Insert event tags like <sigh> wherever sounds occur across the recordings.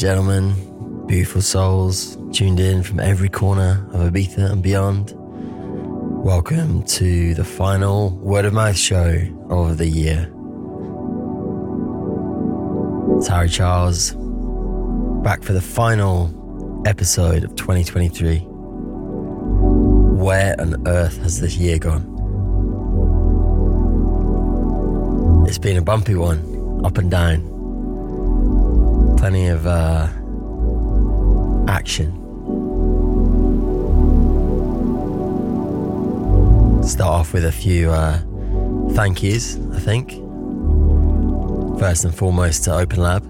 Gentlemen, beautiful souls tuned in from every corner of Ibiza and beyond. Welcome to the final word of mouth show of the year. It's Harry Charles back for the final episode of 2023. Where on earth has this year gone? It's been a bumpy one, up and down. Plenty of uh, action. Start off with a few uh, thank yous, I think. First and foremost to Open Lab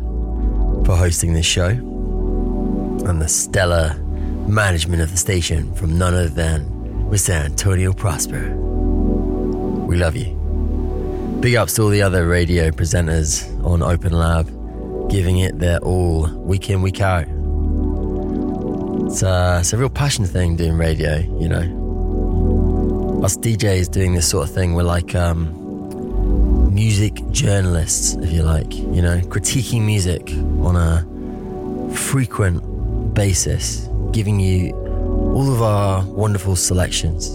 for hosting this show and the stellar management of the station from none other than Mr. Antonio Prosper. We love you. Big ups to all the other radio presenters on Open Lab, giving it their all week in, week out. It's, uh, it's a real passion thing doing radio, you know. Us DJs doing this sort of thing, we're like um, music journalists, if you like, you know, critiquing music on a frequent basis, giving you all of our wonderful selections,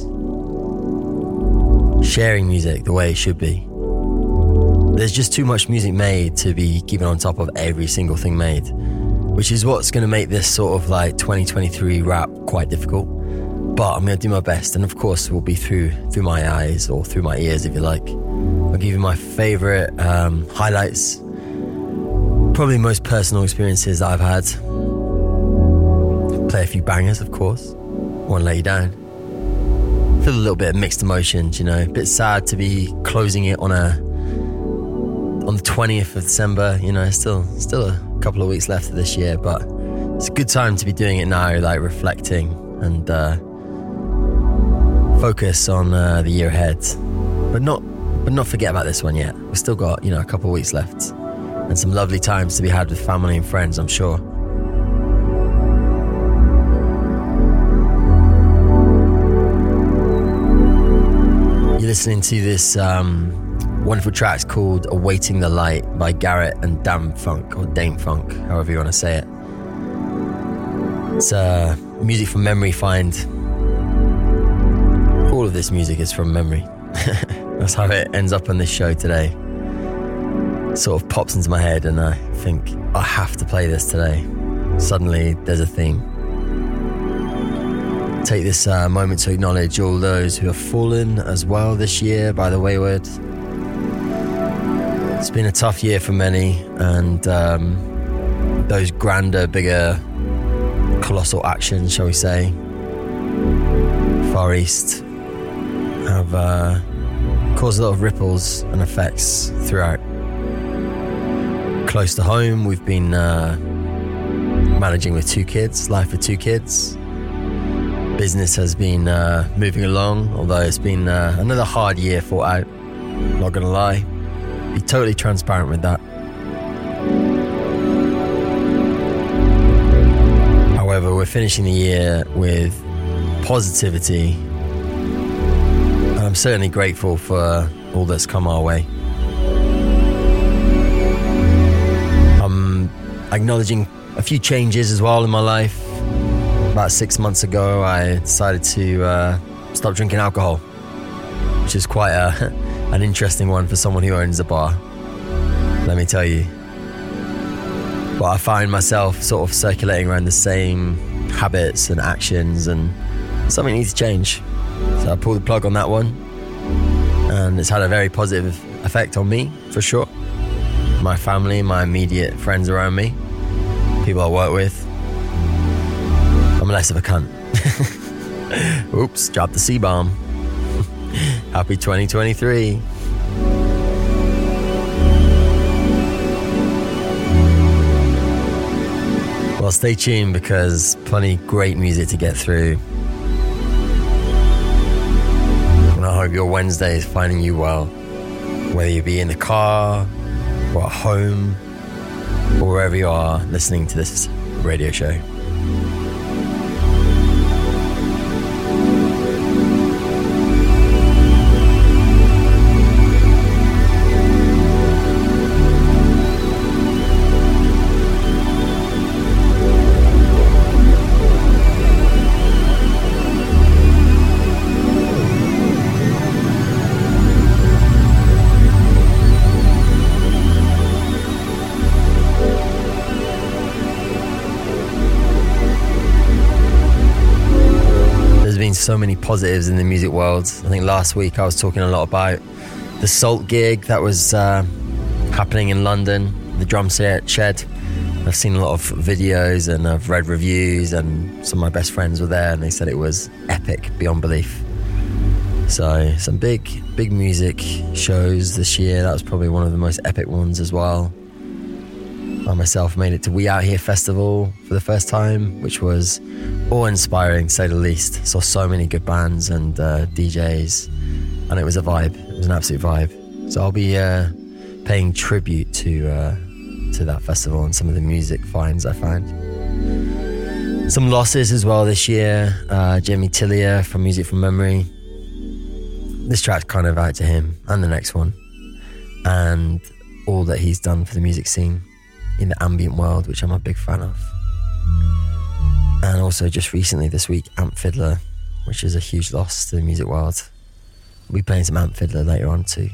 sharing music the way it should be. There's just too much music made to be keeping on top of every single thing made, which is what's going to make this sort of like 2023 rap quite difficult. But I'm going to do my best, and of course, will be through through my eyes or through my ears, if you like. I'll give you my favorite um, highlights, probably most personal experiences that I've had. Play a few bangers, of course. Won't let you down. Feel a little bit of mixed emotions, you know. A bit sad to be closing it on a on the 20th of December. You know, still still a couple of weeks left of this year, but it's a good time to be doing it now, like reflecting and uh, focus on uh, the year ahead, but not but not forget about this one yet. We've still got you know a couple of weeks left, and some lovely times to be had with family and friends. I'm sure. You're listening to this um, wonderful track called "Awaiting the Light" by Garrett and Dam Funk or Dame Funk, however you want to say it. It's uh, music from memory. Find all of this music is from memory. <laughs> That's how it ends up on this show today. Sort of pops into my head, and I think I have to play this today. Suddenly, there's a theme. Take this uh, moment to acknowledge all those who have fallen as well this year by the wayward. It's been a tough year for many, and um, those grander, bigger, colossal actions, shall we say, Far East, have uh, caused a lot of ripples and effects throughout. Close to home, we've been uh, managing with two kids, life with two kids. Business has been uh, moving along, although it's been uh, another hard year for out. Not gonna lie, be totally transparent with that. However, we're finishing the year with positivity, and I'm certainly grateful for all that's come our way. I'm acknowledging a few changes as well in my life. About six months ago, I decided to uh, stop drinking alcohol, which is quite a, <laughs> an interesting one for someone who owns a bar. Let me tell you. But I find myself sort of circulating around the same habits and actions, and something needs to change. So I pulled the plug on that one, and it's had a very positive effect on me for sure. My family, my immediate friends around me, people I work with. I'm less of a cunt. <laughs> Oops, dropped the C bomb. Happy 2023. Well, stay tuned because plenty great music to get through. And I hope your Wednesday is finding you well. Whether you be in the car or at home or wherever you are listening to this radio show. So many positives in the music world. I think last week I was talking a lot about the SAULT gig that was uh, happening in London, the drum set shed. I've seen a lot of videos and I've read reviews, and some of my best friends were there, and they said it was epic beyond belief. So some big, big music shows this year. That was probably one of the most epic ones as well. I myself made it to We Out Here Festival for the first time, which was awe-inspiring, to say the least. Saw so many good bands and uh, DJs, and it was a vibe. It was an absolute vibe. So I'll be uh, paying tribute to uh, to that festival and some of the music finds I found. Some losses as well this year. Uh, Jamie Tiller from Music from Memory. This track's kind of out to him, and the next one, and all that he's done for the music scene in the ambient world, which I'm a big fan of. And also, just recently this week, Amp Fiddler, which is a huge loss to the music world. We'll be playing some Amp Fiddler later on too.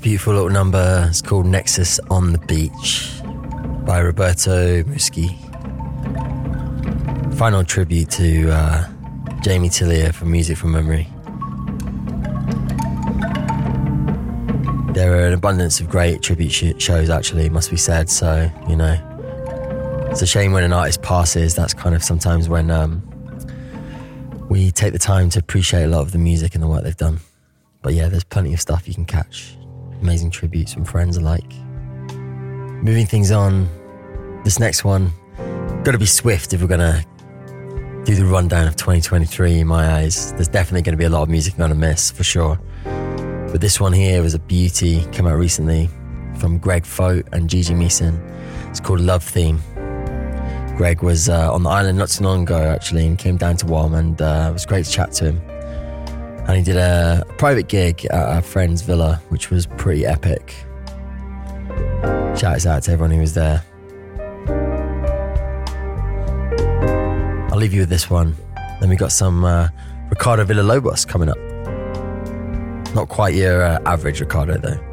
Beautiful little number is called Nexus on the Beach by Roberto Musci. Final tribute to uh, Jamie Tiller from Music from Memory. There are an abundance of great tribute sh- shows, actually, must be said. So, you know, it's a shame when an artist passes. That's kind of sometimes when um, we take the time to appreciate a lot of the music and the work they've done. But yeah, there's plenty of stuff you can catch. Amazing tributes from friends alike. Moving things on, this next one, got to be swift if we're going to do the rundown of 2023 in my eyes. There's definitely going to be a lot of music I'm going to miss for sure. But this one here was a beauty, came out recently from Greg Foat and Gigi Masin. It's called Love Theme. Greg was uh, on the island not too long ago actually and came down to WOM and uh, it was great to chat to him. And he did a private gig at a friend's villa, which was pretty epic. Shouts out to everyone who was there. I'll leave you with this one. Then we got some uh, Ricardo Villalobos coming up. Not quite your uh, average Ricardo, though.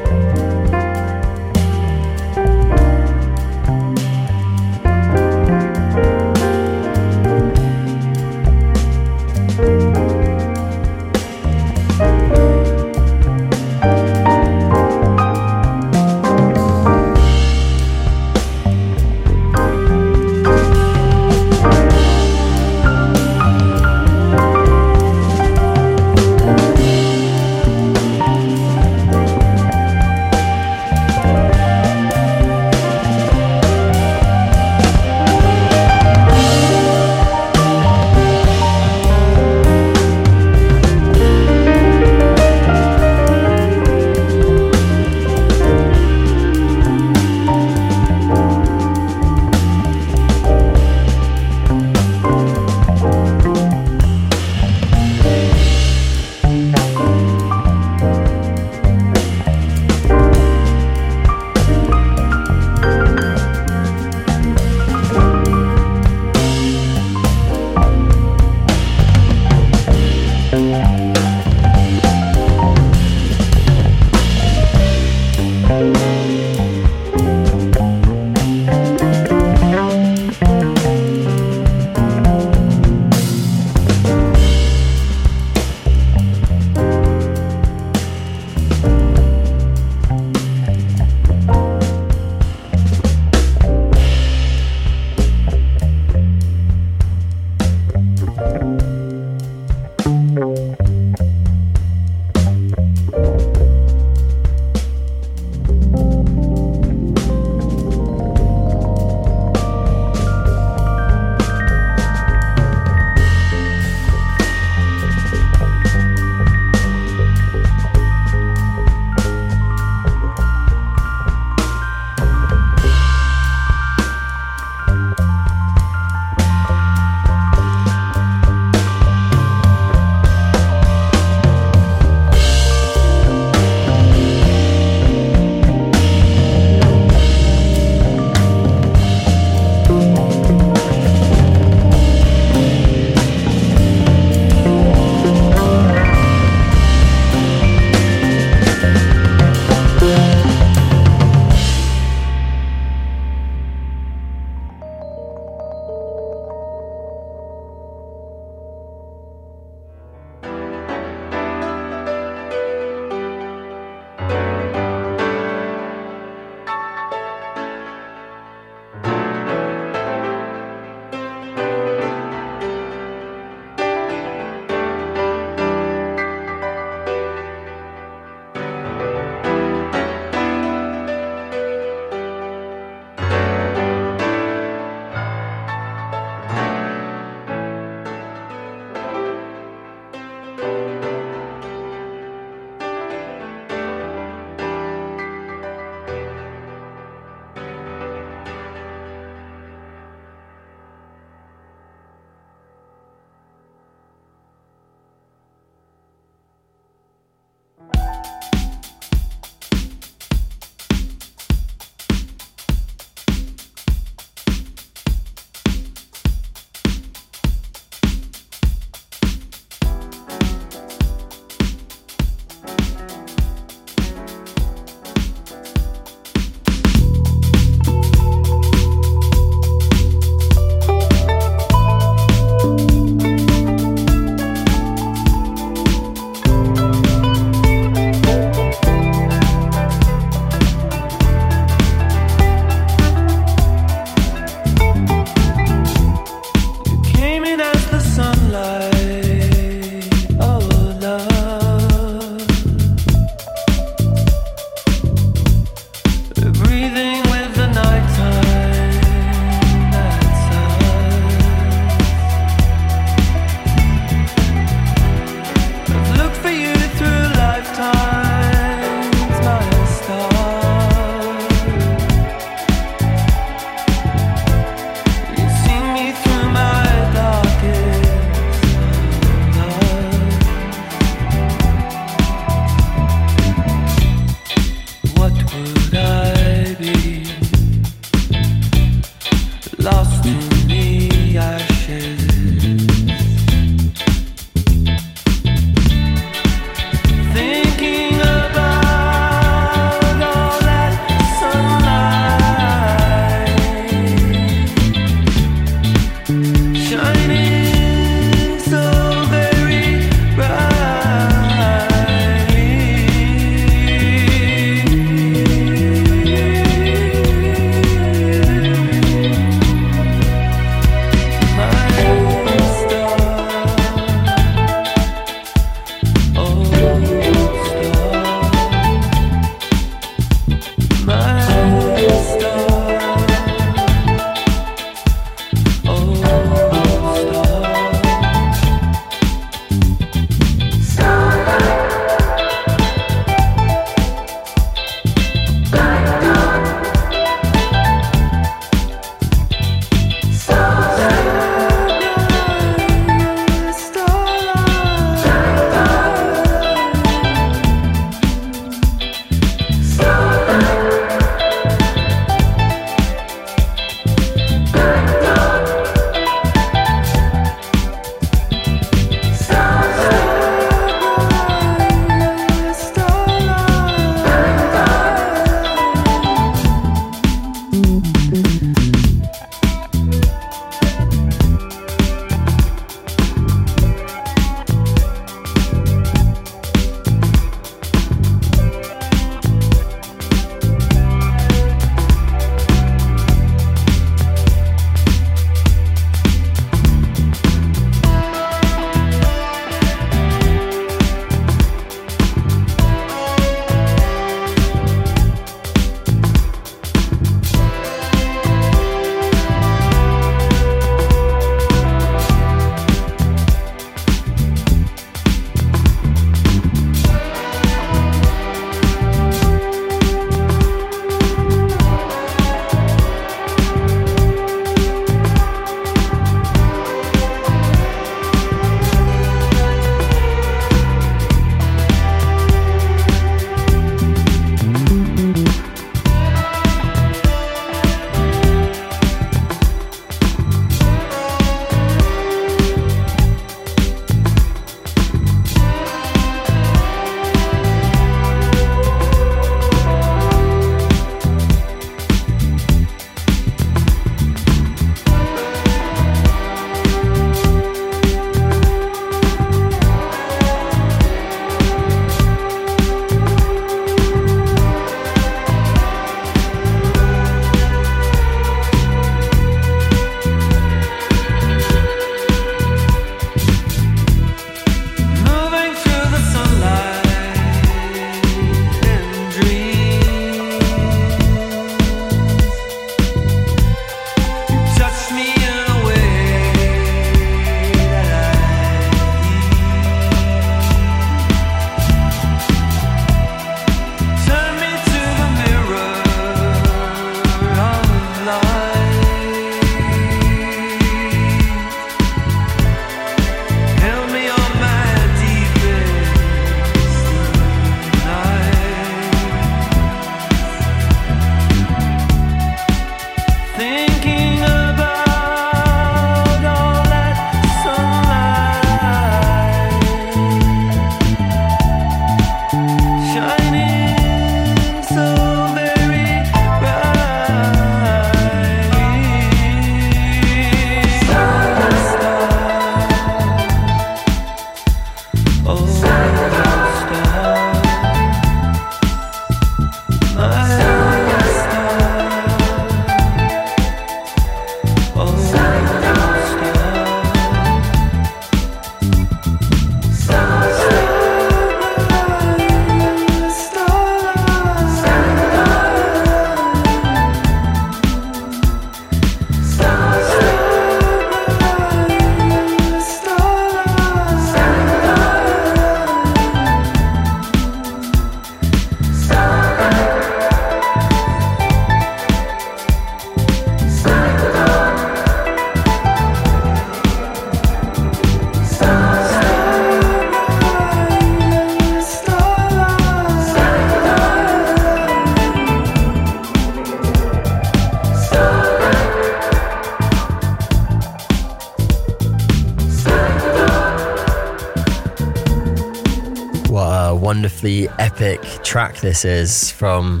Wonderfully epic track this is from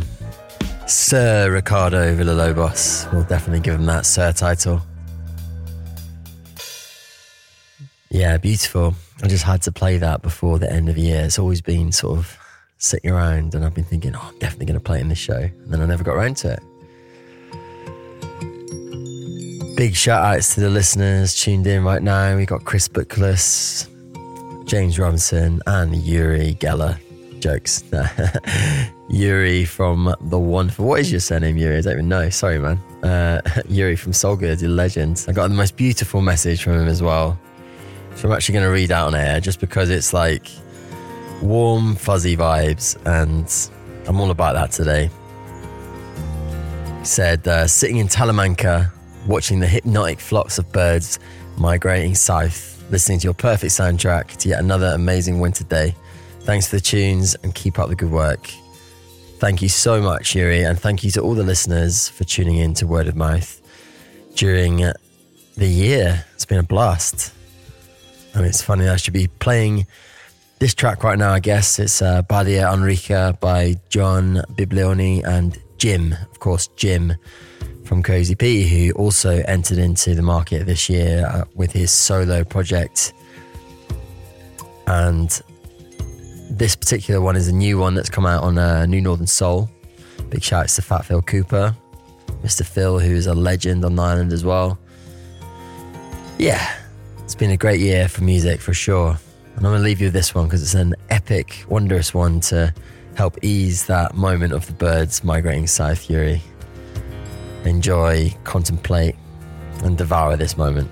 Sir Ricardo Villalobos. We'll definitely give him that Sir title. Yeah, beautiful. I just had to play that before the end of the year. It's always been sort of sitting around, and I've been thinking, oh, I'm definitely going to play in this show. And then I never got around to it. Big shout outs to the listeners tuned in right now. We've got Chris Bookless, James Robinson, and Yuri Geller. Jokes. <laughs> Yuri from the wonderful. What is your surname, Yuri? I don't even know. Sorry, man. Uh, <laughs> Yuri from Solgood, the legend. I got the most beautiful message from him as well. So I'm actually going to read out on air just because it's like warm, fuzzy vibes, and I'm all about that today. He said, uh, sitting in Talamanca watching the hypnotic flocks of birds migrating south, listening to your perfect soundtrack to yet another amazing winter day. Thanks for the tunes and keep up the good work. Thank you so much, Yuri, and thank you to all the listeners for tuning in to Word of Mouth during the year. It's been a blast. And it's funny, I should be playing this track right now, I guess. It's uh, Badia Enrica by John Biblioni and Jim, of course, Jim from Cozy P, who also entered into the market this year uh, with his solo project. And this particular one is a new one that's come out on uh, New Northern Soul. Big shout out to Fat Phil Cooper, Mr. Phil, who's a legend on the island as well. Yeah, it's been a great year for music for sure. And I'm going to leave you with this one because it's an epic, wondrous one to help ease that moment of the birds migrating south, Yuri enjoy, contemplate, and devour this moment.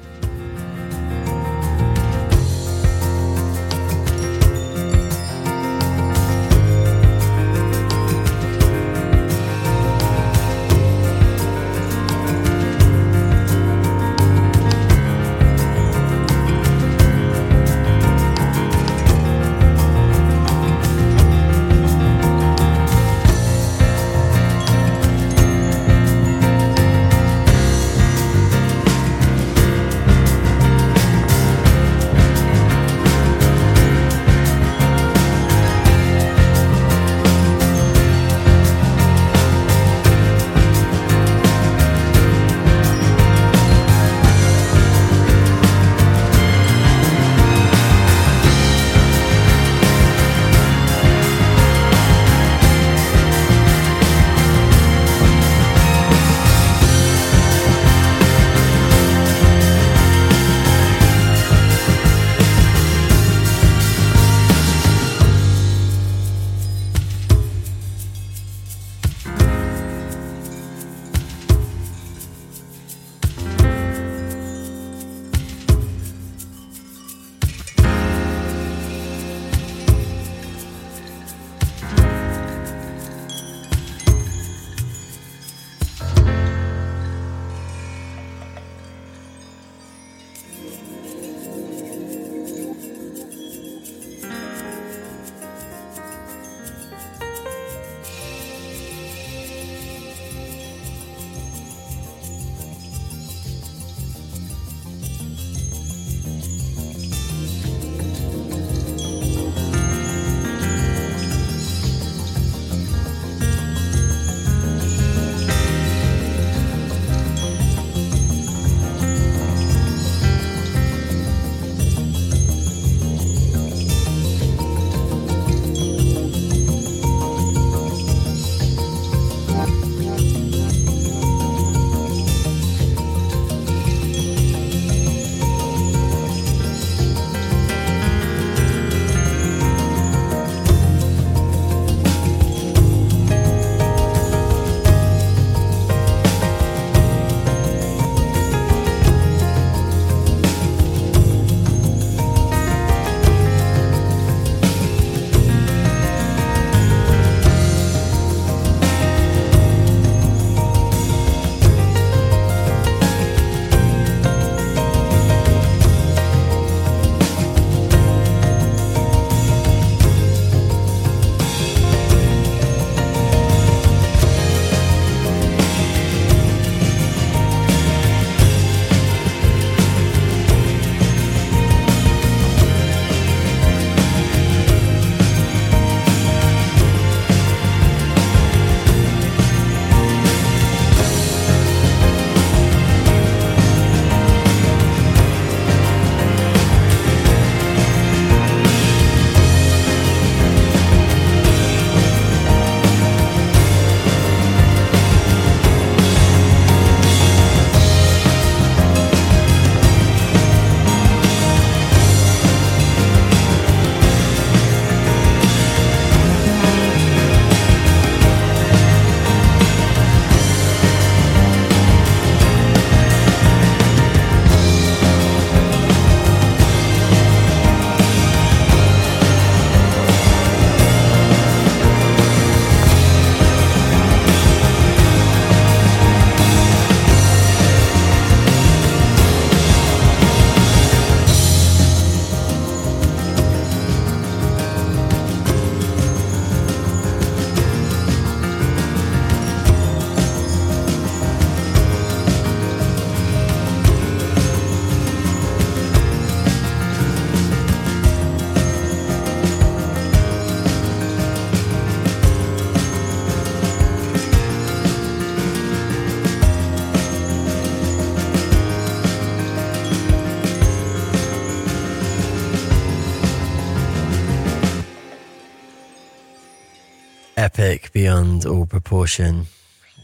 Beyond all proportion.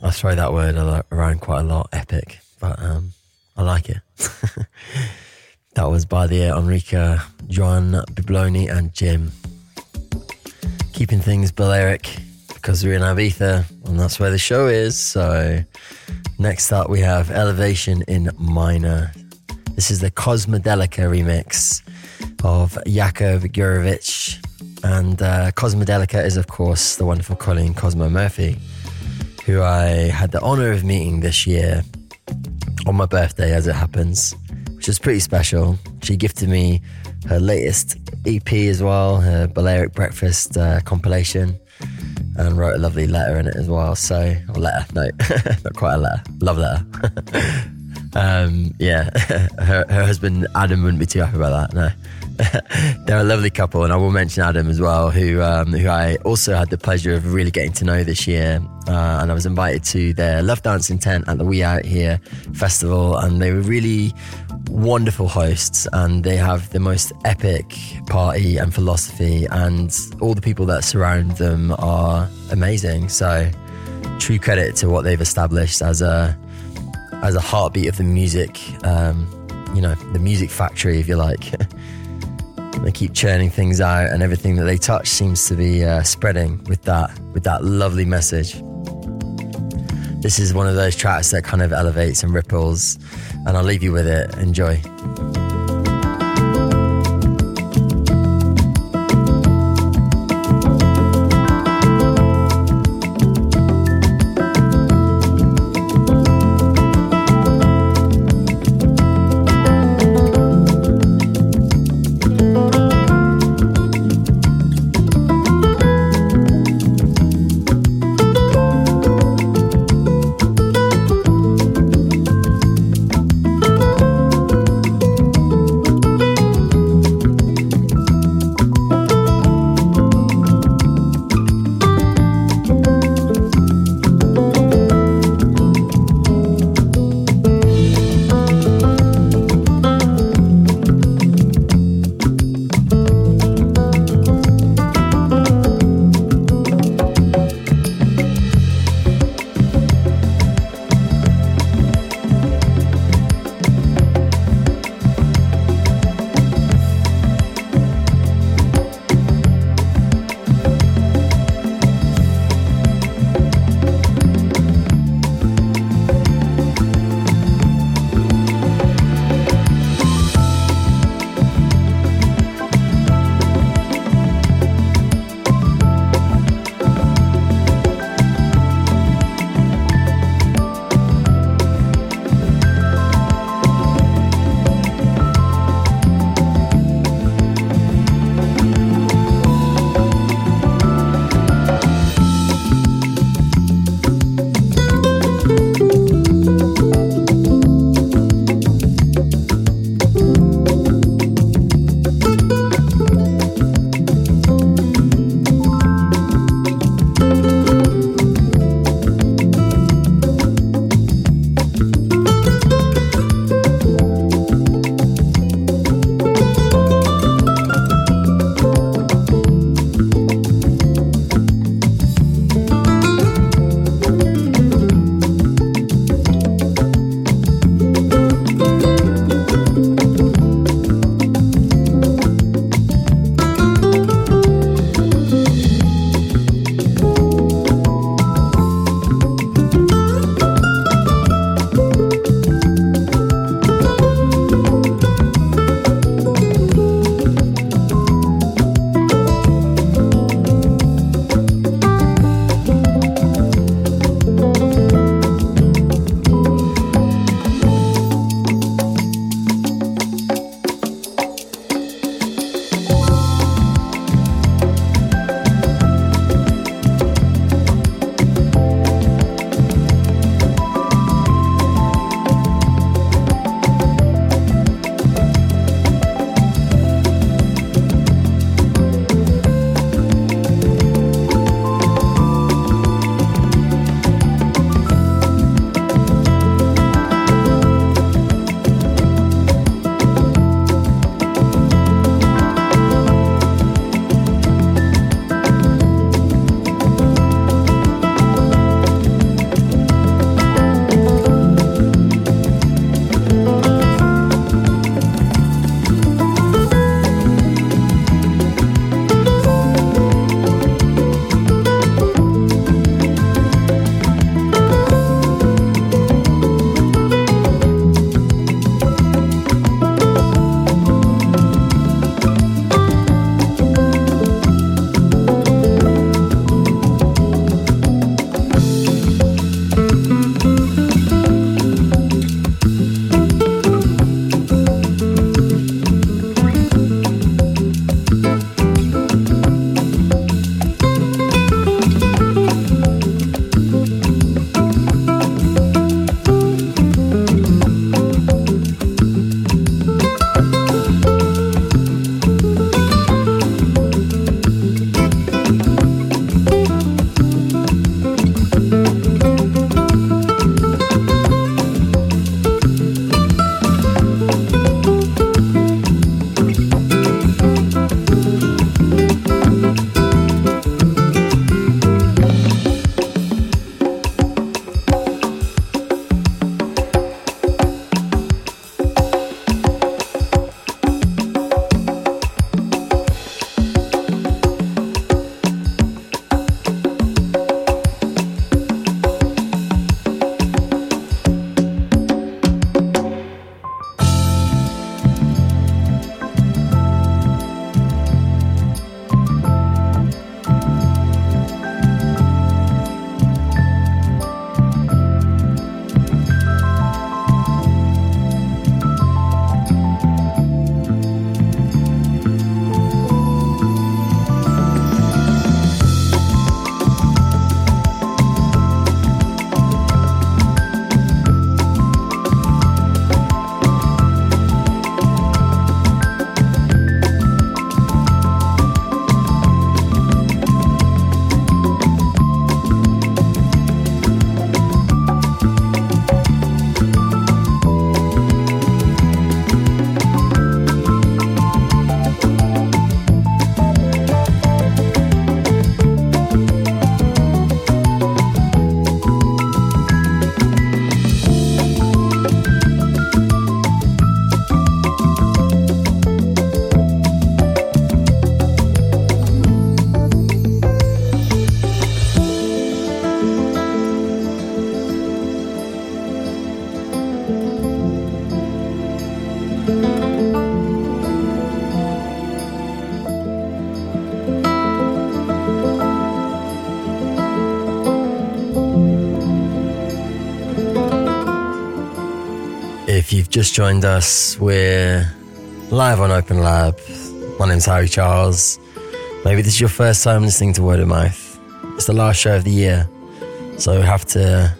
I throw that word around quite a lot, epic, but um, I like it. <laughs> that was by the Enrica, John Bibloni, and Jim. Keeping things Balearic because we're in Ibiza and that's where the show is. So, next up, we have Elevation in Minor. This is the Cosmodelica remix of Jacob Gurevitsch and uh, is, of course, the wonderful Colleen Cosmo Murphy, who I had the honor of meeting this year on my birthday, as it happens, which is pretty special. She gifted me her latest EP as well, her Balearic Breakfast uh, compilation, and wrote a lovely letter in it as well. So, a letter, no, <laughs> not quite a letter, love letter. <laughs> um, yeah, <laughs> her, her husband Adam wouldn't be too happy about that, no. <laughs> they're a lovely couple, and I will mention Adam as well, who um, who I also had the pleasure of really getting to know this year. Uh, and I was invited to their Love Dancing tent at the We Out Here festival, and they were really wonderful hosts, and they have the most epic party and philosophy, and all the people that surround them are amazing. So, true credit to what they've established as a as a heartbeat of the music. Um, you know, the music factory, if you like. <laughs> They keep churning things out, and everything that they touch seems to be uh, spreading with that with that lovely message. This is one of those tracks that kind of elevates and ripples, and I'll leave you with it. Enjoy. Just joined us, we're live on Open Lab. My name's Harry Charles. Maybe this is your first time listening to Word of Mouth. It's the last show of the year, so we have to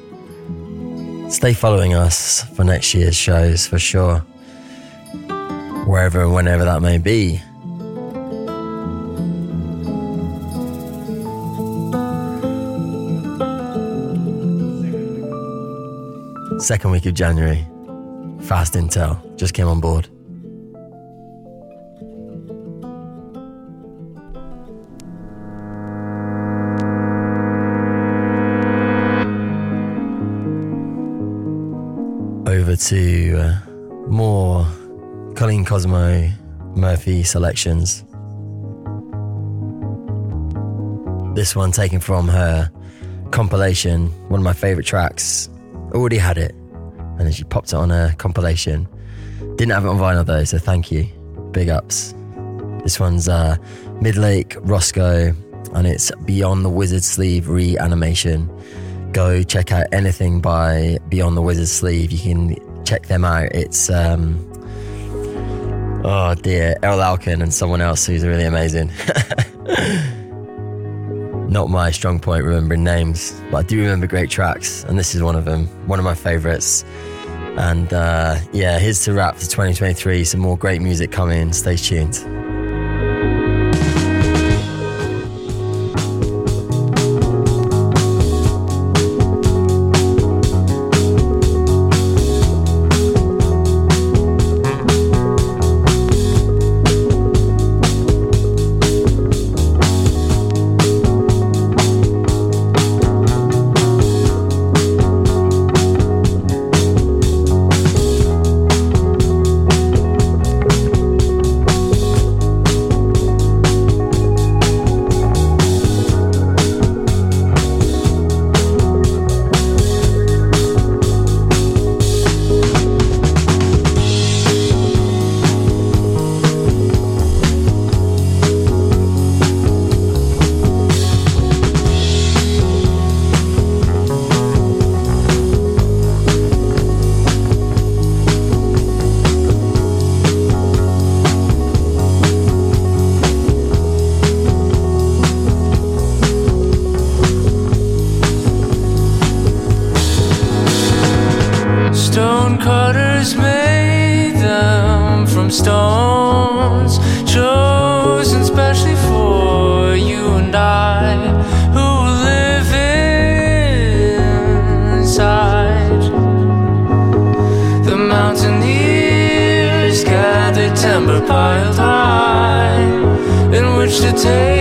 stay following us for next year's shows for sure, wherever and whenever that may be. Second week of January. Fast Intel just came on board. Over to uh, more Colleen Cosmo Murphy selections. This one taken from her compilation, one of my favorite tracks. Already had it, she popped it on a compilation. Didn't have it on vinyl though, so thank you. Big ups. This one's uh, Midlake Roscoe, and it's Beyond the Wizard Sleeve reanimation. Go check out anything by Beyond the Wizard Sleeve. You can check them out. It's um, oh dear, Erol Alkan and someone else who's really amazing. <laughs> Not my strong point remembering names, but I do remember great tracks, and this is one of them, one of my favorites. And uh, yeah, here's to wrap for 2023. Some more great music coming. Stay tuned. Something in which to Roscoe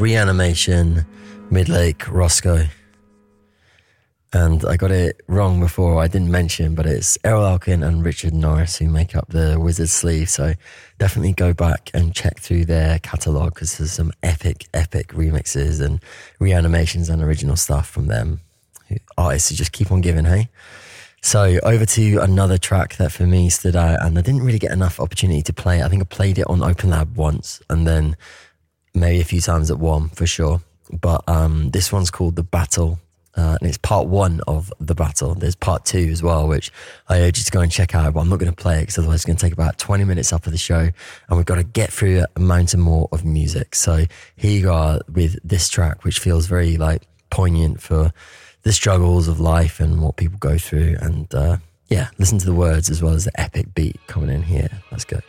Reanimation, Midlake, Roscoe. And I got it wrong before, I didn't mention, but it's Erol Alkan and Richard Norris who make up the Wizard Sleeve. So definitely go back and check through their catalogue because there's some epic, epic remixes and reanimations and original stuff from them. Artists who just keep on giving, hey? So over to another track that for me stood out, and I didn't really get enough opportunity to play. I think I played it on Open Lab once, and then maybe a few times at one for sure. But um, this one's called The Battle. Uh, and it's part one of the battle. There's part two as well, which I urge you to go and check out. But I'm not going to play it because otherwise it's going to take about 20 minutes up of the show, and we've got to get through a mountain more of music. So here you are with this track, which feels very like poignant for the struggles of life and what people go through. And uh, yeah, listen to the words as well as the epic beat coming in here. Let's go.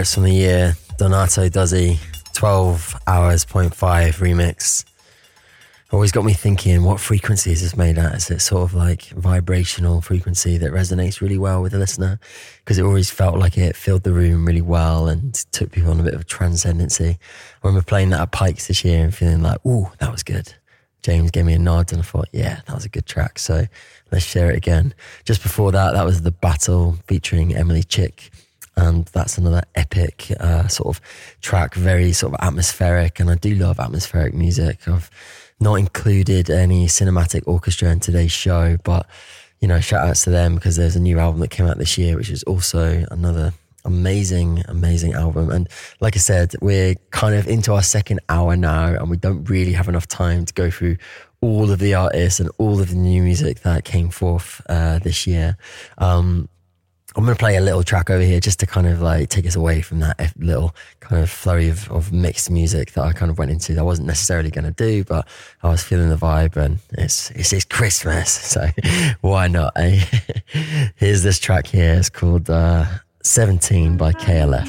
Favourites from the year, Donato Dozzy, 12 hours, 0.5 remix. Always got me thinking, what frequency is this made at? Is it sort of like vibrational frequency that resonates really well with the listener? Because it always felt like it filled the room really well and took people on a bit of a transcendency. I remember playing that at Pikes this year and feeling like, ooh, that was good. James gave me a nod and I thought, yeah, that was a good track. So let's share it again. Just before that, that was The Battle featuring Emily Chick and that's another epic uh, sort of track, very sort of atmospheric. And I do love atmospheric music. I've not included any cinematic orchestra in today's show, but you know, shout outs to them because there's a new album that came out this year, which is also another amazing, amazing album. And like I said, we're kind of into our second hour now, and we don't really have enough time to go through all of the artists and all of the new music that came forth uh, this year. Um, I'm going to play a little track over here just to kind of like take us away from that little kind of flurry of, of mixed music that I kind of went into. That I wasn't necessarily going to do, but I was feeling the vibe and it's, it's, it's Christmas. <laughs> So why not? Eh? <laughs> Here's this track here. It's called uh, 17 by KLF.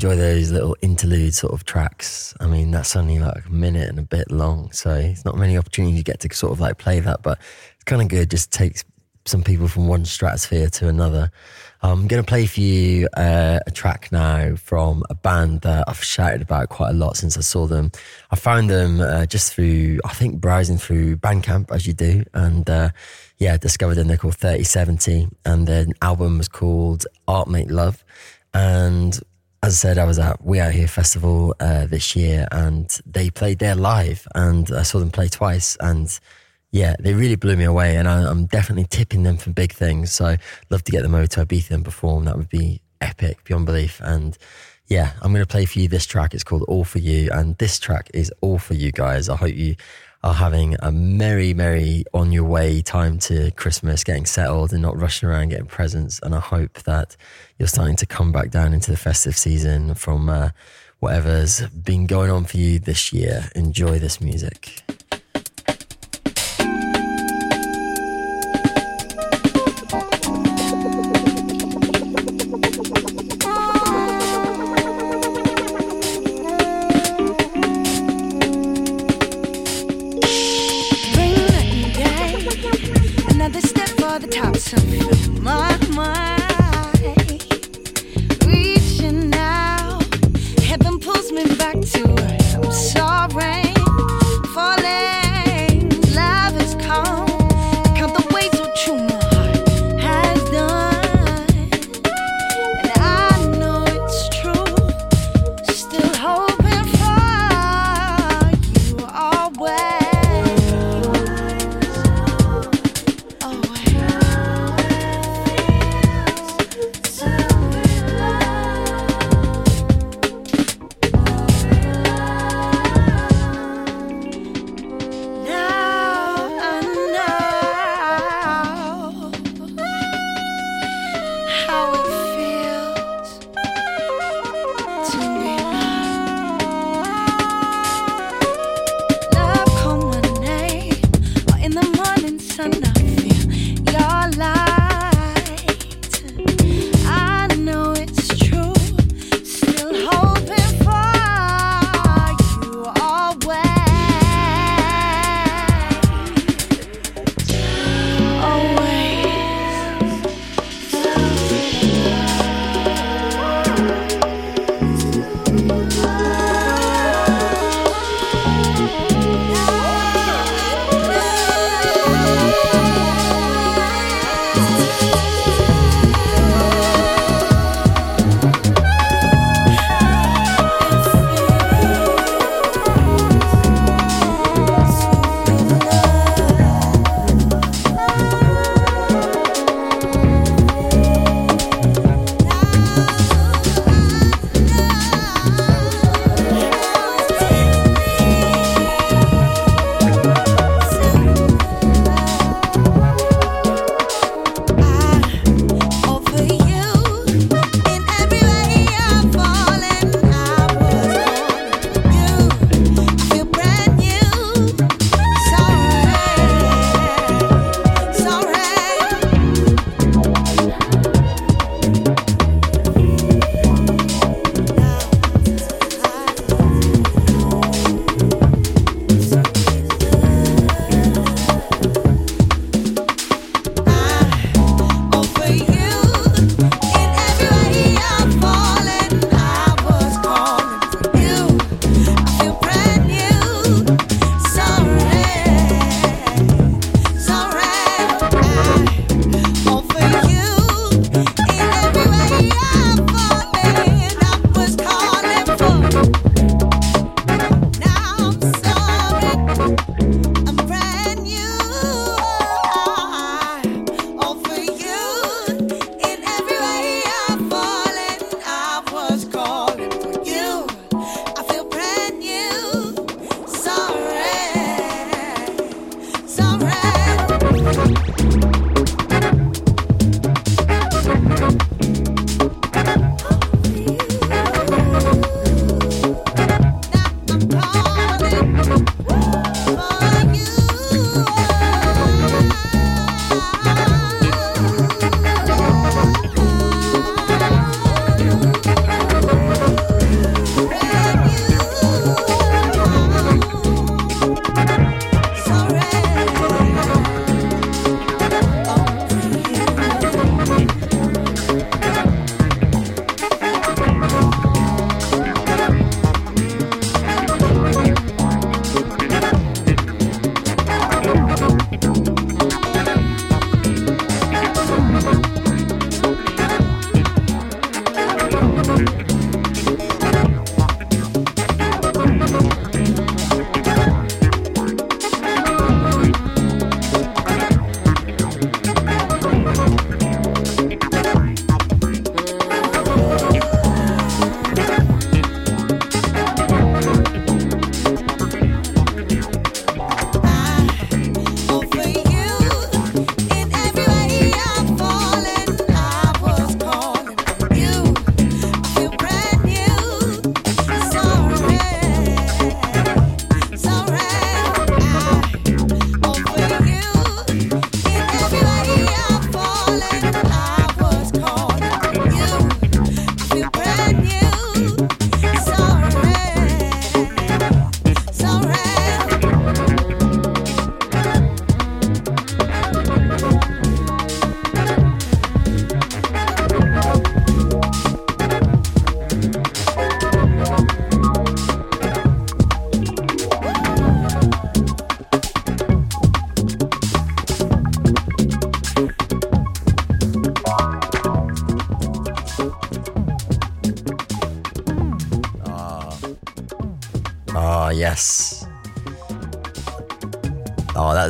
enjoy those little interlude sort of tracks. I mean, that's only like a minute and a bit long, so it's not many opportunities you get to sort of like play that, but it's kind of good. Just takes some people from one stratosphere to another. I'm going to play for you uh, a track now from a band that I've shouted about quite a lot since I saw them. I found them uh, just through, I think, browsing through Bandcamp as you do, and uh, yeah, discovered them. They're called 3070, and their album was called Art Make Love. And as I said, I was at We Out Here Festival uh, this year and they played there live and I saw them play twice and yeah, they really blew me away and I, am definitely tipping them for big things. So I'd love to get them over to Ibiza and perform. That would be epic beyond belief. And yeah, I'm going to play for you this track. It's called All For You and this track is all for you guys. I hope you are having a merry, merry on your way time to Christmas, getting settled and not rushing around getting presents. And I hope that you're starting to come back down into the festive season from uh, whatever's been going on for you this year. Enjoy this music.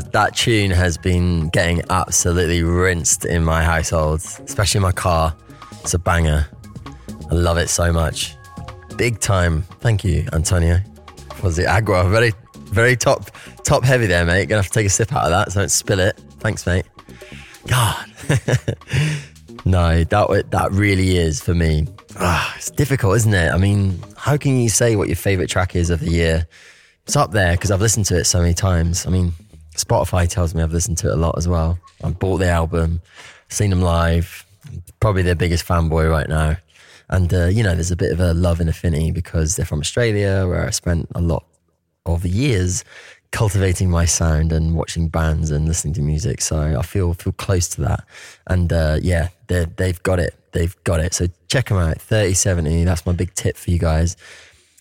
That that tune has been getting absolutely rinsed in my household, especially in my car. It's a banger. I love it so much. Big time. Thank you, Antonio. Was it agua? Very, very top, top heavy there, mate. Gonna have to take a sip out of that so don't spill it. Thanks, mate. God. <laughs> no, that that really is for me. Ah, it's difficult, isn't it? I mean, how can you say what your favorite track is of the year? It's up there because I've listened to it so many times. I mean, Spotify tells me I've listened to it a lot as well. I've bought the album, seen them live, probably their biggest fanboy right now. And, uh, you know, there's a bit of a love and affinity because they're from Australia, where I spent a lot of years cultivating my sound and watching bands and listening to music. So I feel feel close to that. And uh, yeah, they they've got it. They've got it. So check them out. 3070. That's my big tip for you guys.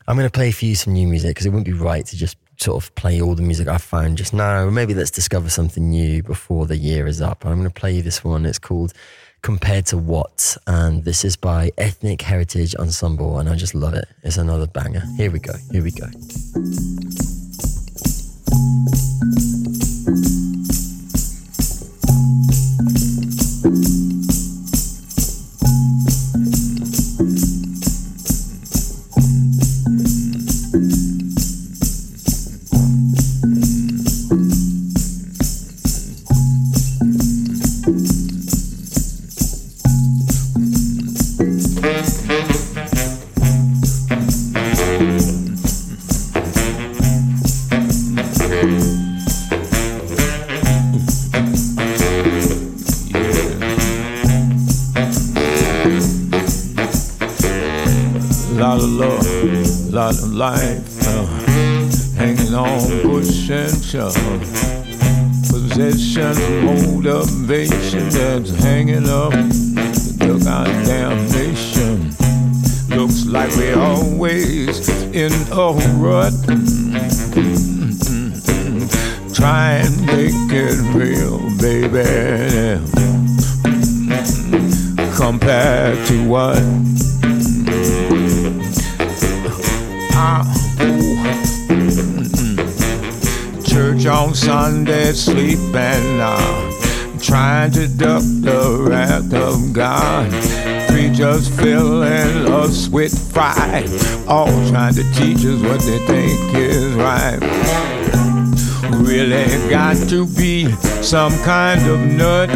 I'm going to play for you some new music because it wouldn't be right to just sort of play all the music I found just now. Maybe let's discover something new before the year is up. I'm going to play this one. It's called Compared to What? And this is by Ethnic Heritage Ensemble. And I just love it. It's another banger. Here we go. Here we go. All trying to teach us what they think is right. Really got to be some kind of nut.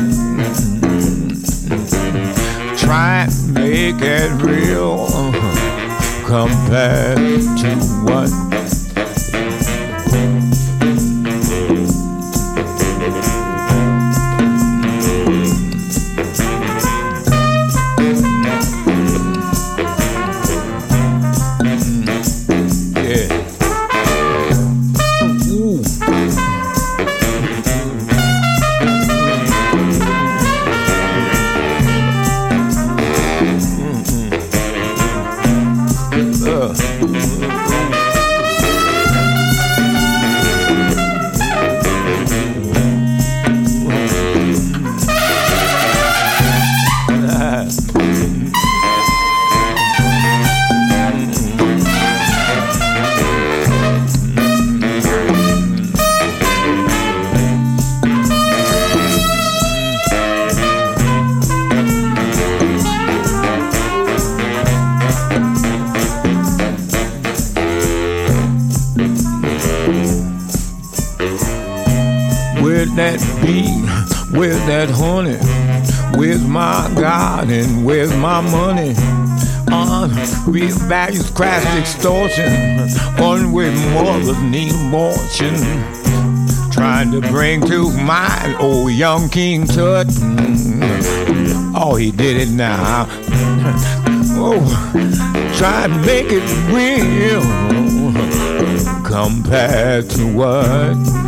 Try make it real compared to what Real values, crash extortion, on with morals need abortion. Trying to bring to mind old young King Tut. Oh, he did it now. <laughs> Oh, try to make it real compared to what?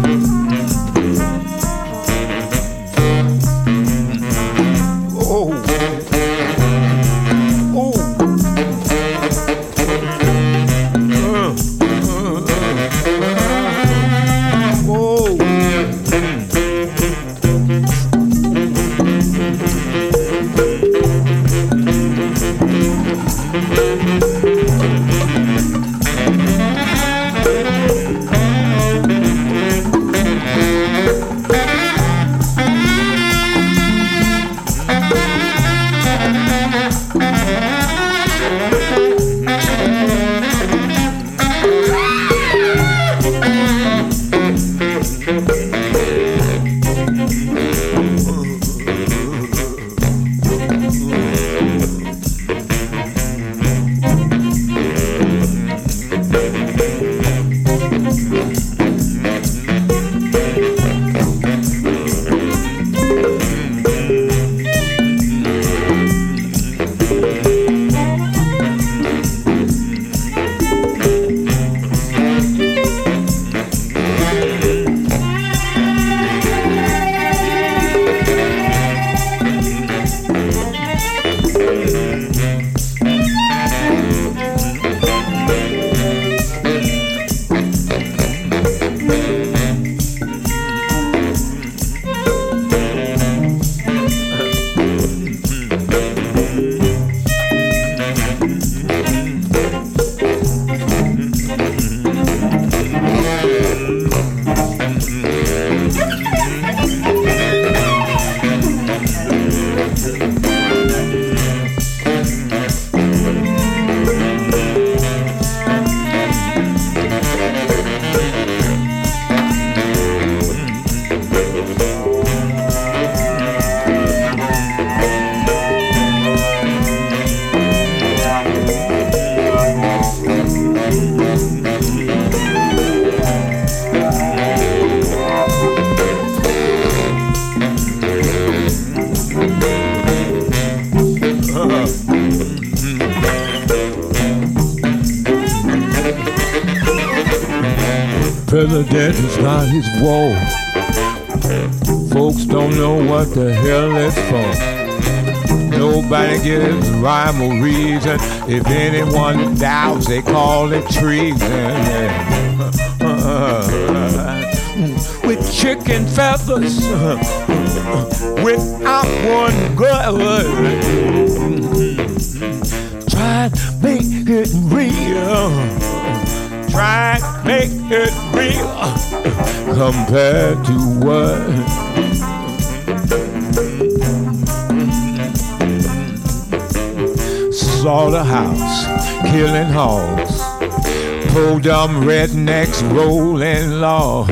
Rednecks rolling law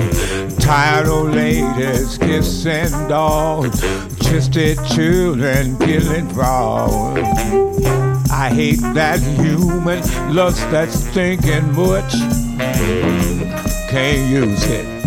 tired old ladies kissing dogs twisted children killing frogs I hate that human lust that's thinking much. Can't use it.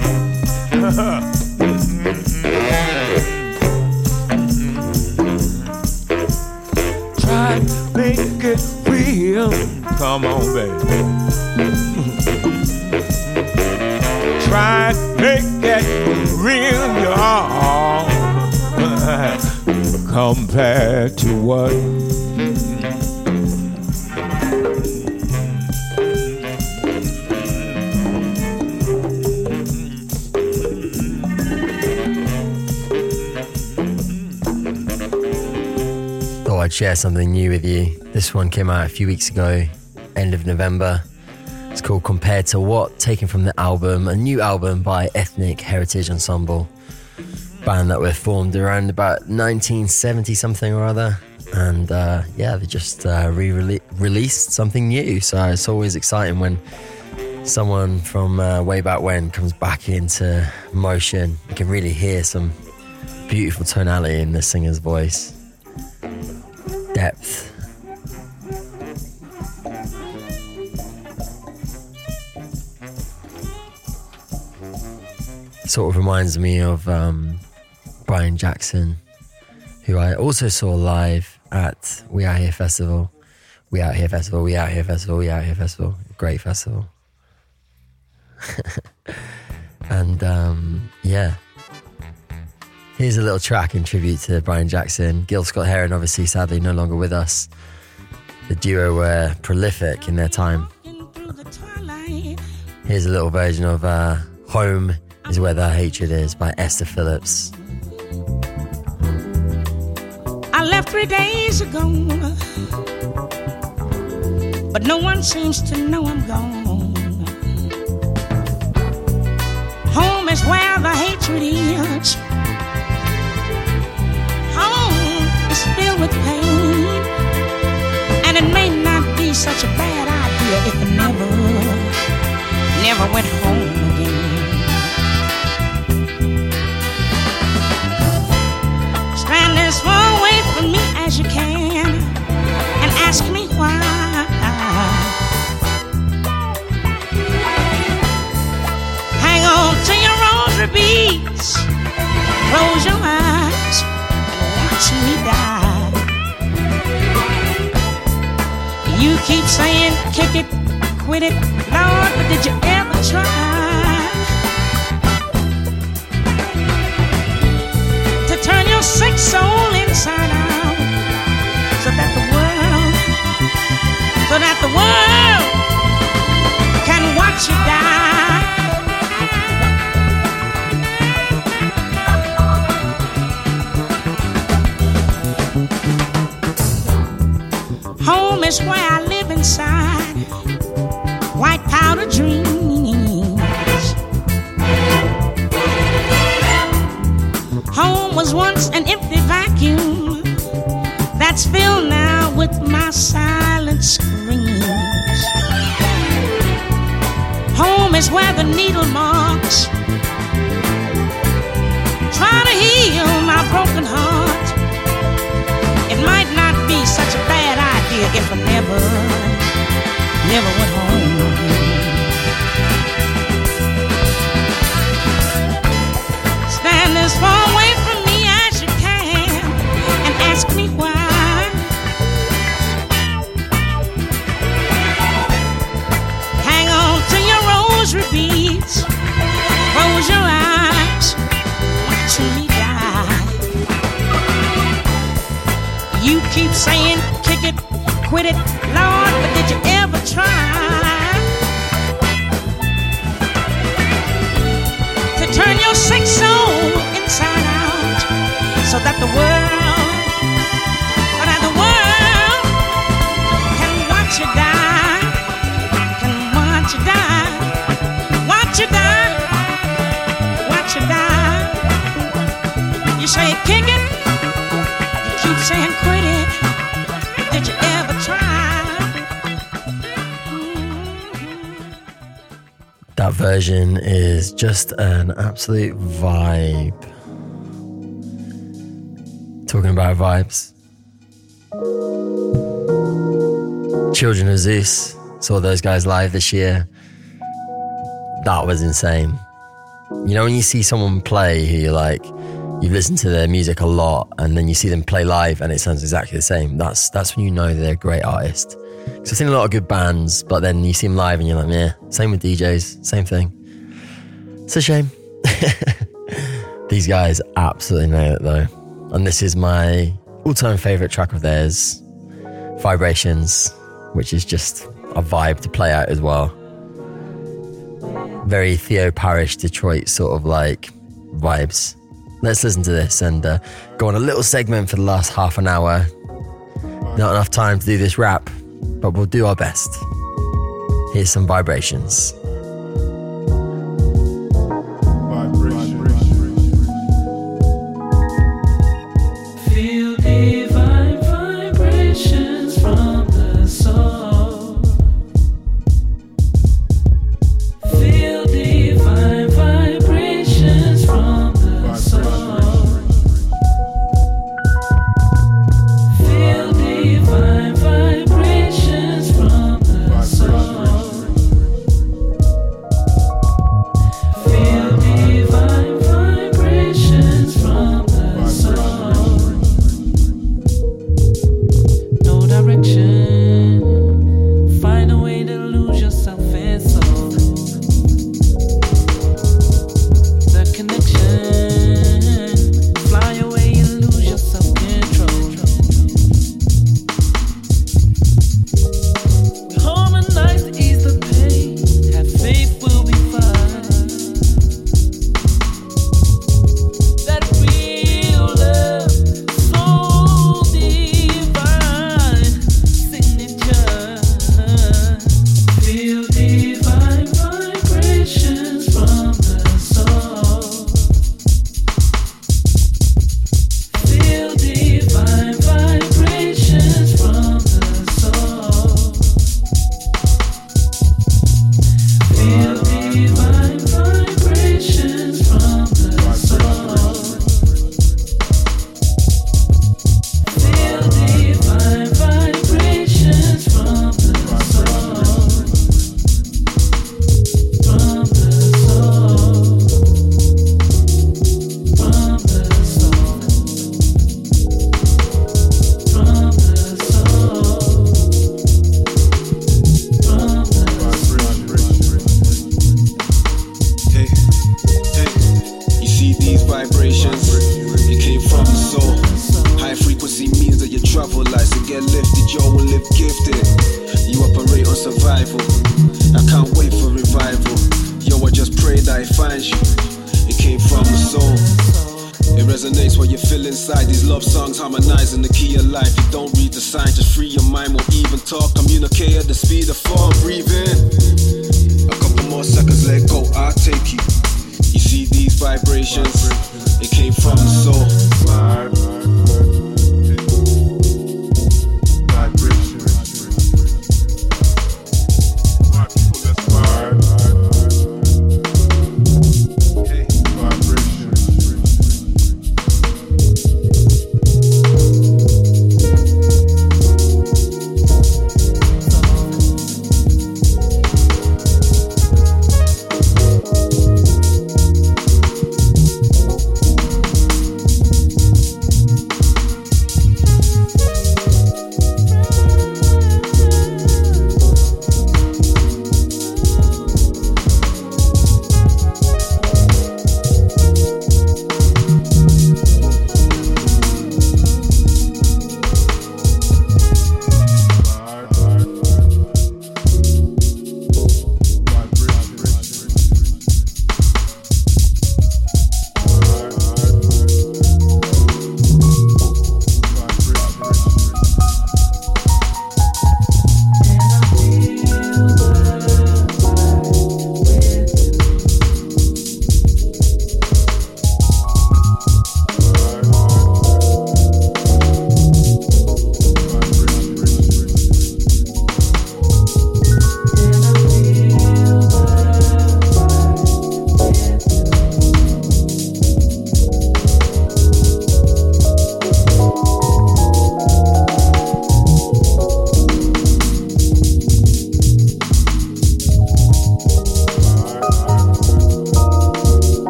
I'd share something new with you. This one came out a few weeks ago, end of November. It's called Compared to What, taken from the album, a new album by Ethnic Heritage Ensemble, band that were formed around about 1970 something or other. And uh, yeah, they just uh, re released something new. So it's always exciting when someone from uh, way back when comes back into motion. You can really hear some beautiful tonality in the singer's voice depth. Sort of reminds me of um, Brian Jackson, who I also saw live at We Out Here Festival. We Out Here Festival, We Out Here Festival, We Out Here Festival. Great festival. <laughs> and um, yeah, Here's a little track in tribute to Brian Jackson. Gil Scott Heron, obviously, sadly, no longer with us. The duo were prolific in their time. Here's a little version of uh, Home is Where the Hatred Is by Esther Phillips. I left three days ago, but no one seems to know I'm gone. Home is where the hatred is. Filled with pain. And it may not be such a bad idea if I never, never went home again. Stand as far away from me as you can and ask me why. Hang on to your rosary beads, close your eyes You keep saying kick it, quit it, Lord, but did you ever try to turn your sick soul inside out so that the world, so that the world can watch you die? Is where I live inside. White powder dreams. Home was once an empty vacuum that's filled now with my silent screams. Home is where the needle marks try to heal my broken heart. It might not be such a bad idea if I never, never went home Stand as far away from me as you can and ask me why. Hang on to your rosary beads, quit it, Lord, but did you ever try to turn your sick soul inside out so that the world, version is just an absolute vibe. Talking about vibes. Children of Zeus saw those guys live this year. That was insane. You know, when you see someone play who you're like, you've listened to their music a lot, and then you see them play live and it sounds exactly the same. That's that's when you know they're a great artist. So I've seen a lot of good bands, but then you see them live and you're like, yeah. Same with DJs, same thing. It's a shame. <laughs> These guys absolutely nail it though. And this is my all-time favorite track of theirs, Vibrations, which is just a vibe to play out as well. Very Theo Parrish, Detroit sort of like vibes. Let's listen to this and uh, go on a little segment for the last half an hour. Not enough time to do this rap, but we'll do our best. Here's some vibrations.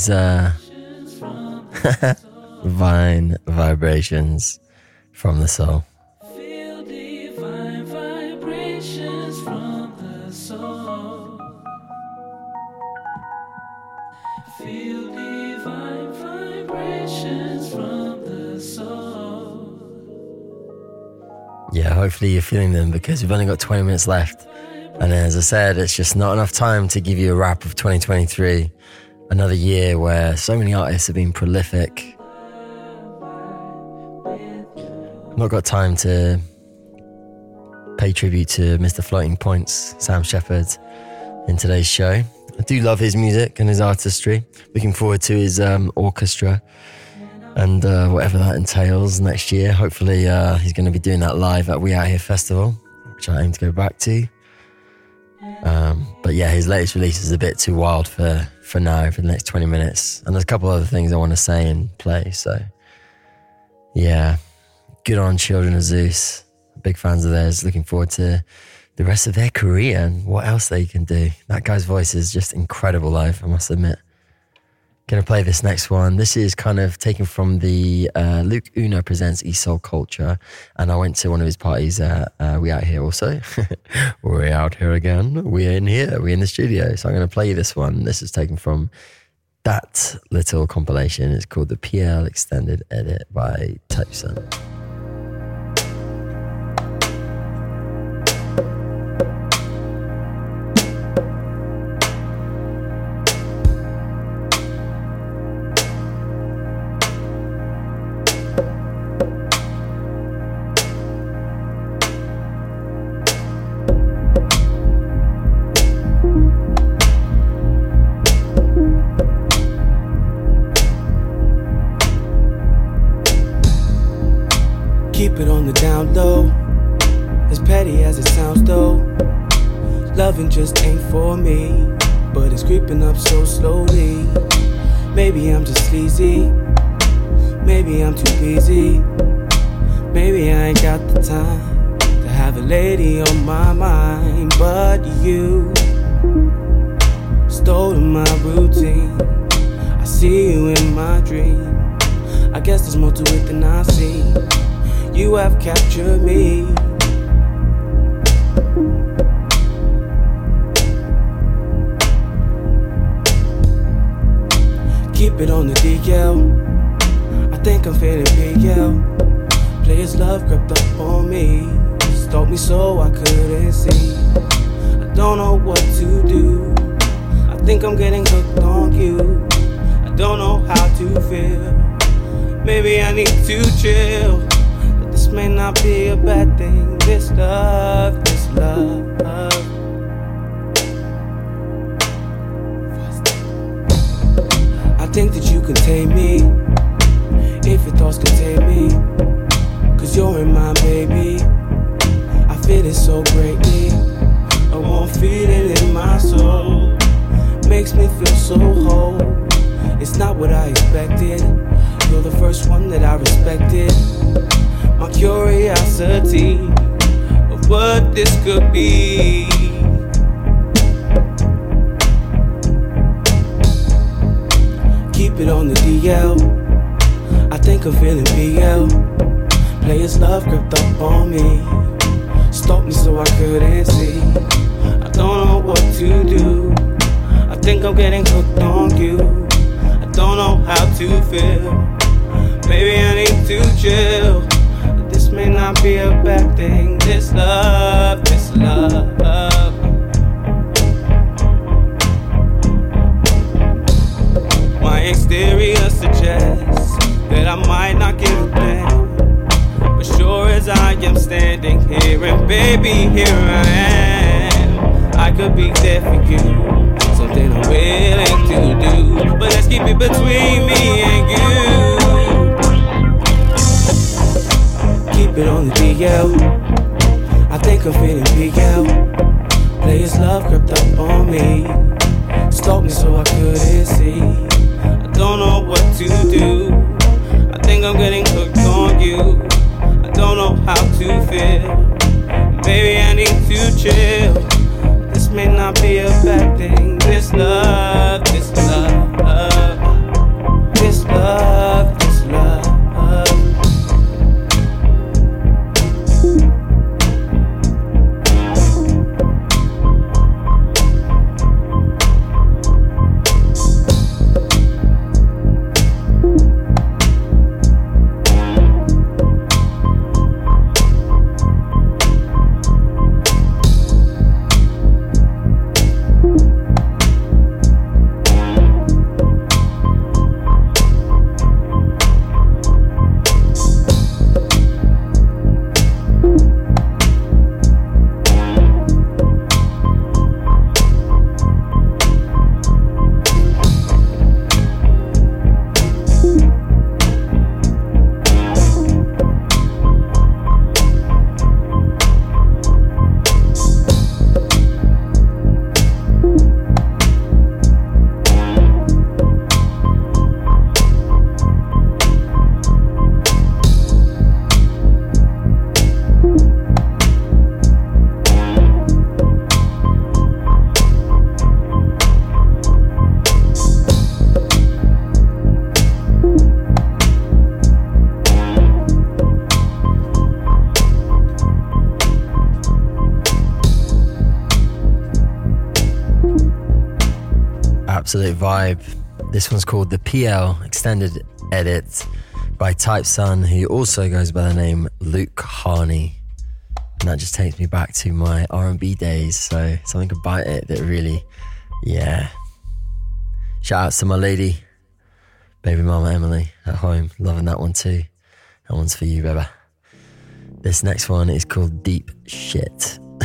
These uh, <laughs> vine vibrations from the soul. Feel divine vibrations from the soul. Feel divine vibrations from the soul. Yeah, hopefully you're feeling them because we've only got 20 minutes left. And as I said, it's just not enough time to give you a wrap of 2023. Another year where so many artists have been prolific. I've Not got time to pay tribute to Mr. Floating Points, Sam Shepherd, in today's show. I do love his music and his artistry. Looking forward to his um, orchestra and uh, whatever that entails next year. Hopefully, uh, he's going to be doing that live at We Out Here Festival, which I aim to go back to. Um, but yeah, his latest release is a bit too wild for for now for the next twenty minutes, and there's a couple other things I want to say and play. So yeah, good on Children of Zeus. Big fans of theirs. Looking forward to the rest of their career and what else they can do. That guy's voice is just incredible live. I must admit. Gonna play this next one. This is kind of taken from the uh, Luke Una presents East Soul Culture, and I went to one of his parties. Uh, uh, we out here also. <laughs> We're out here again. We're in here. We're in the studio. So I'm gonna play you this one. This is taken from that little compilation. It's called the PL Extended Edit by Tyson. My dream. I guess there's more to it than I see. You have captured me. Keep it on the DL. I think I'm feeling PL. Players love crept up on me. Stalked me so I couldn't see. I don't know what to do. I think I'm getting hooked on you. I don't know how to feel. Maybe I need to chill. But this may not be a bad thing. This love, this love. I think that you can tame me. If your thoughts can tame me. Cause you're in my baby. I feel it so greatly. A feel it in my soul. Makes me feel so whole. It's not what I expected. You're the first one that I respected. My curiosity of what this could be. Keep it on the DL. I think I'm feeling PL. Players love crept up on me. Stalked me so I couldn't see. I don't know what to do. I think I'm getting hooked on you. Don't know how to feel. Maybe I need to chill. This may not be a bad thing. This love, this love. My exterior suggests that I might not give a damn. But sure as I am standing here, and baby, here I am. I could be there for you, something I'm willing to do. But let's keep it between me and you. Keep it on the DL. I think I'm feeling PL. Players love crept up on me. Stalked me so I couldn't see. I don't know what to do. I think I'm getting hooked on you. I don't know how to feel. Maybe I need to chill may not be a bad thing. This love, this love, this love. Absolute vibe. This one's called the PL Extended Edit by Type Sun, who also goes by the name Luke Harney. And that just takes me back to my R&B days. So something about it that really, yeah. Shout out to my lady, baby mama Emily at home, loving that one too. That one's for you, baby. This next one is called Deep Shit. <laughs>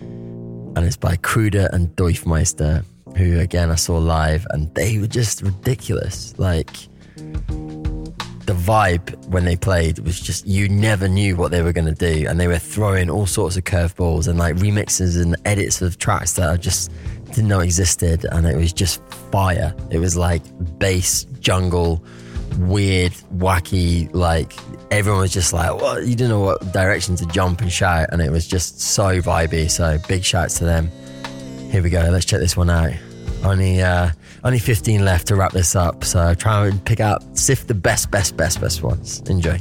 and it's by Kruder and Dorfmeister, who again I saw live, and they were just ridiculous. Like the vibe when they played was just you never knew what they were going to do, and they were throwing all sorts of curveballs and like remixes and edits of tracks that I just didn't know existed, and it was just fire. It was like bass jungle, weird, wacky, like everyone was just like, "What?" You didn't know what direction to jump and shout, and it was just so vibey. So big shouts to them. Here we go. Let's check this one out. Only uh, only 15 left to wrap this up. So try and pick out, sift the best, best, best, best ones. Enjoy.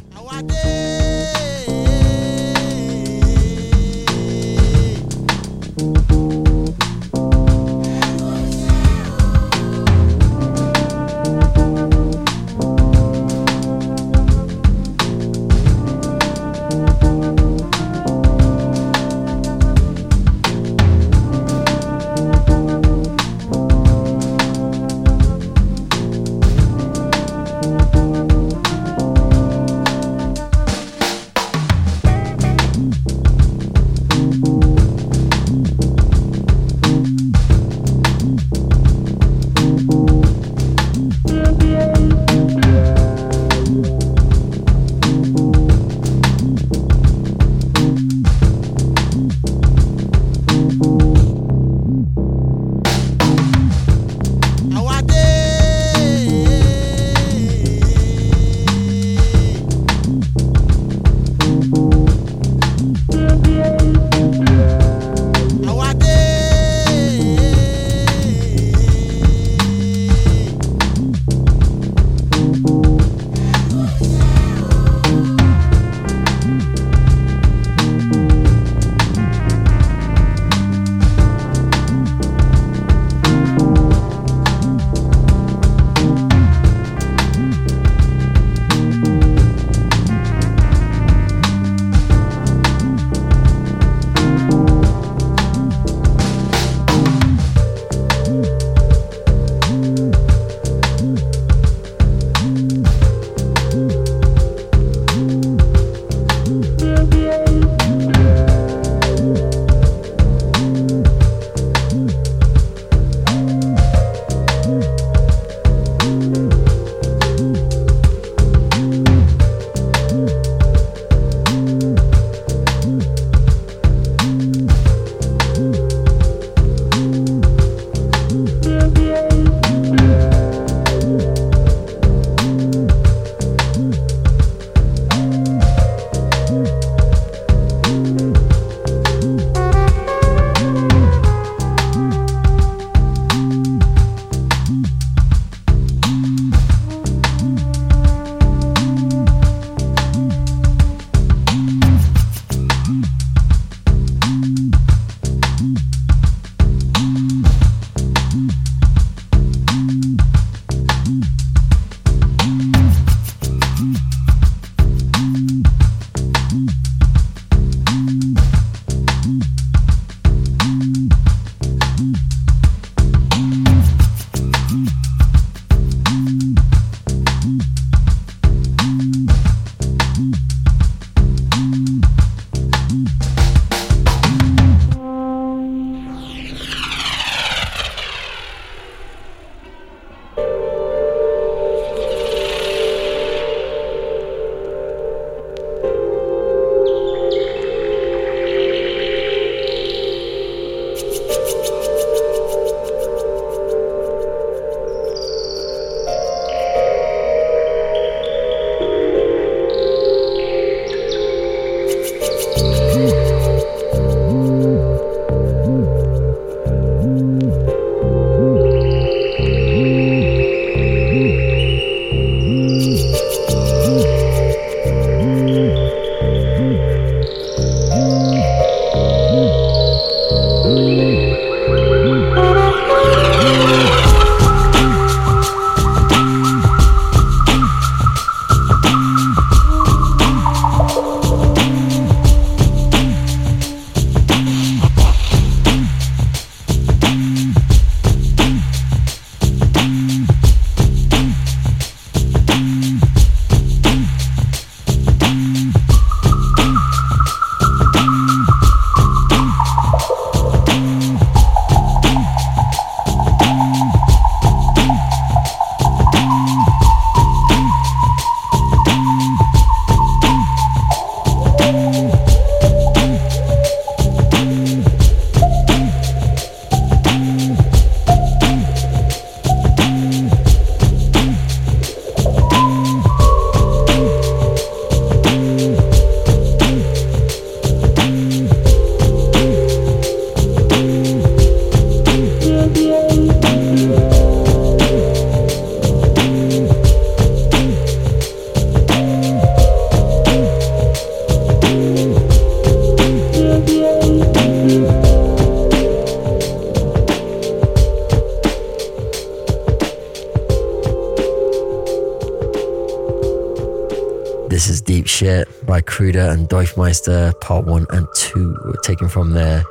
Dorfmeister Part 1 and 2 taken from their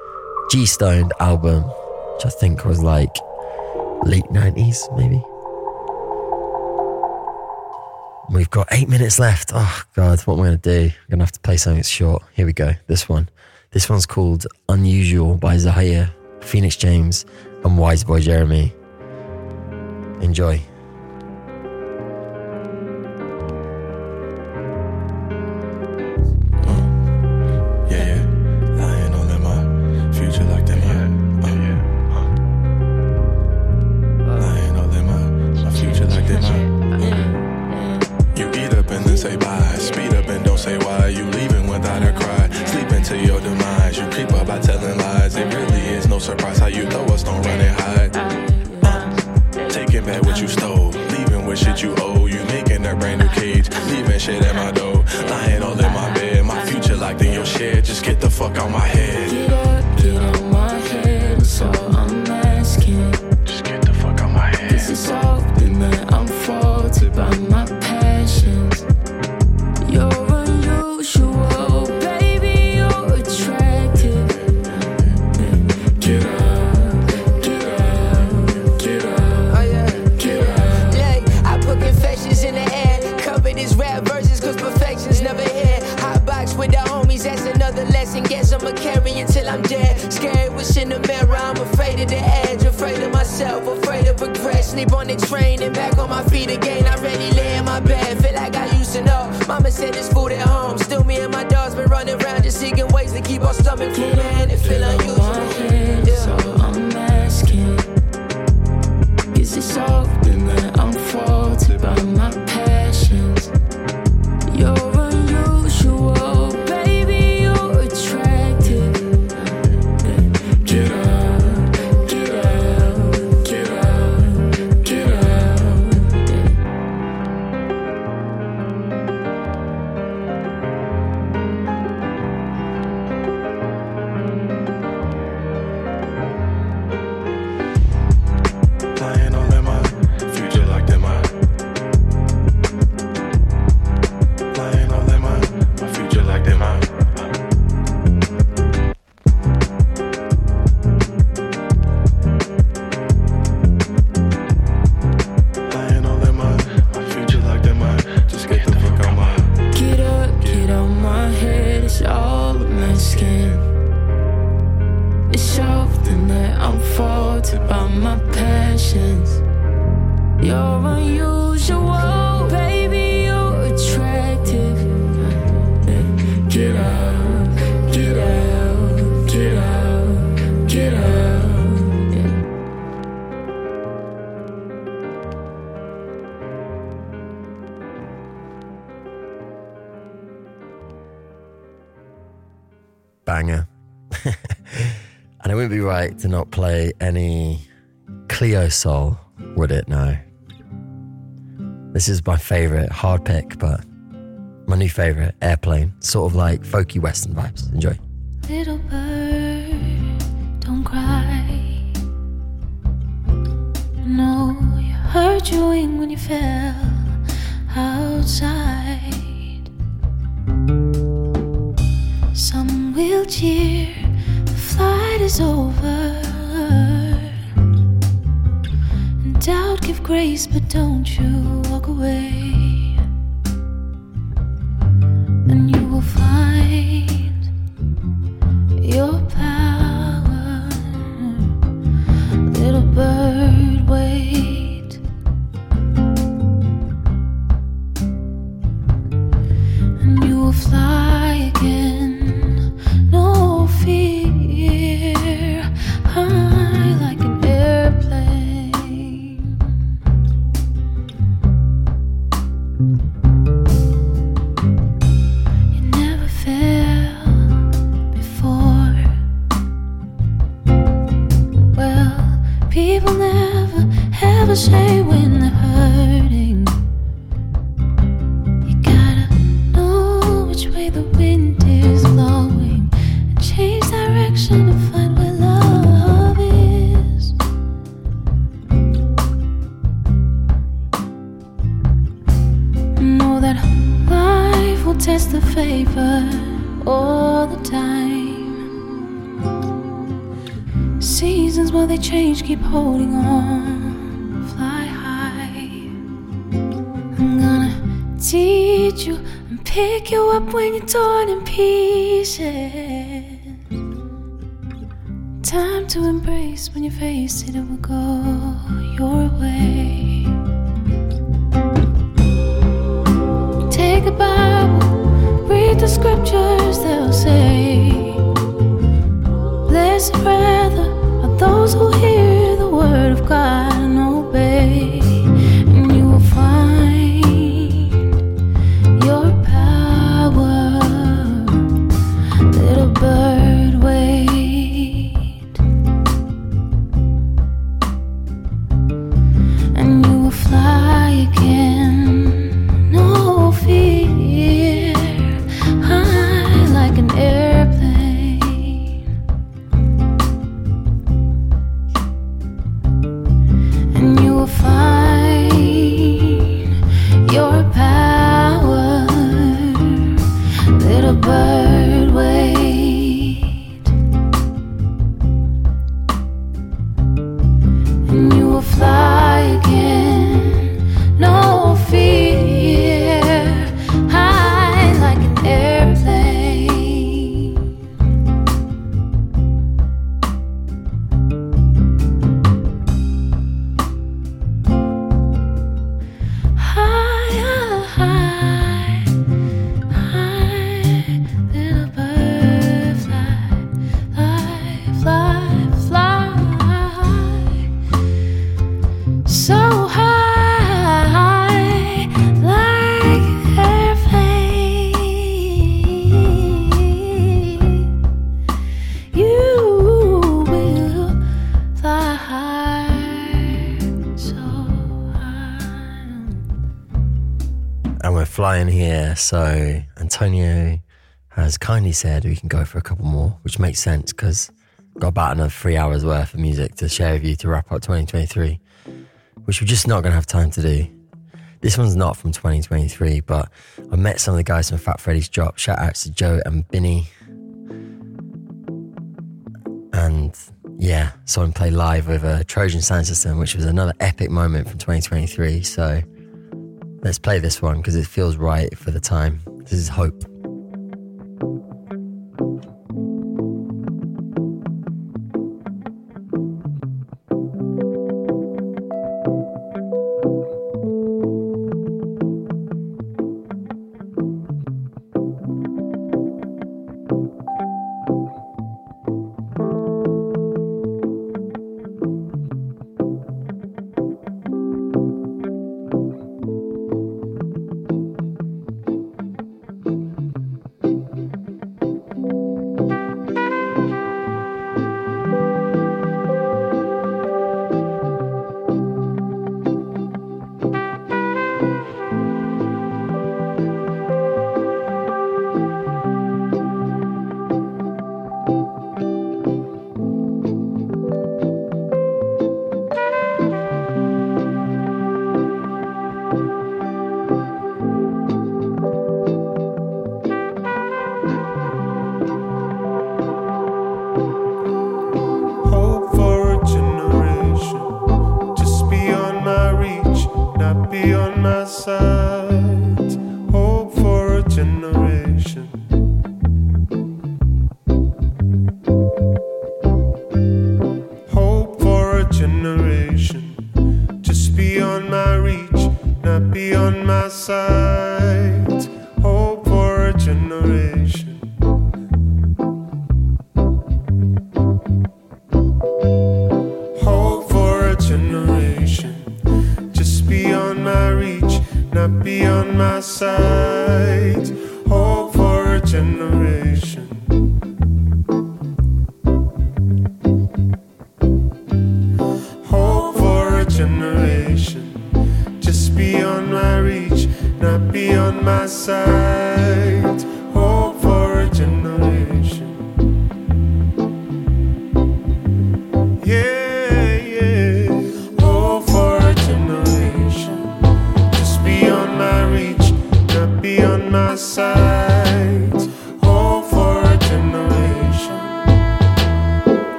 G-Stoned album, which I think was like late 90s, maybe. We've got eight minutes left. Oh, God, what am I going to do? I'm going to have to play something that's short. Here we go. This one. This one's called Unusual by Zahia, Phoenix James, and Wise Boy Jeremy. Enjoy. wouldn't be right to not play any Cleo Sol, would it? No. This is my favorite, hard pick, but my new favorite, Airplane. Sort of like folky Western vibes. Enjoy. Little bird, don't cry. No, you hurt your wing when you fell outside. Some will cheer fight is over. And doubt, give grace, but don't you walk away. And you will find your power, little bird. Wait. They change, keep holding on. Fly high. I'm gonna teach you and pick you up when you're torn in pieces. Time to embrace when you face it, it will go your way. Take a Bible, read the scriptures, they'll say. Blessed rather those who hear the word of God and obey, kindly said we can go for a couple more, which makes sense because got about another three hours worth of music to share with you to wrap up 2023, which we're just not going to have time to do. This one's not from 2023, but I met some of the guys from Fat Freddy's Drop. Shout outs to Joe and Binny. And yeah, saw him play live with a Trojan Sound System, which was another epic moment from 2023. So let's play this one because it feels right for the time. This is Hope. Hope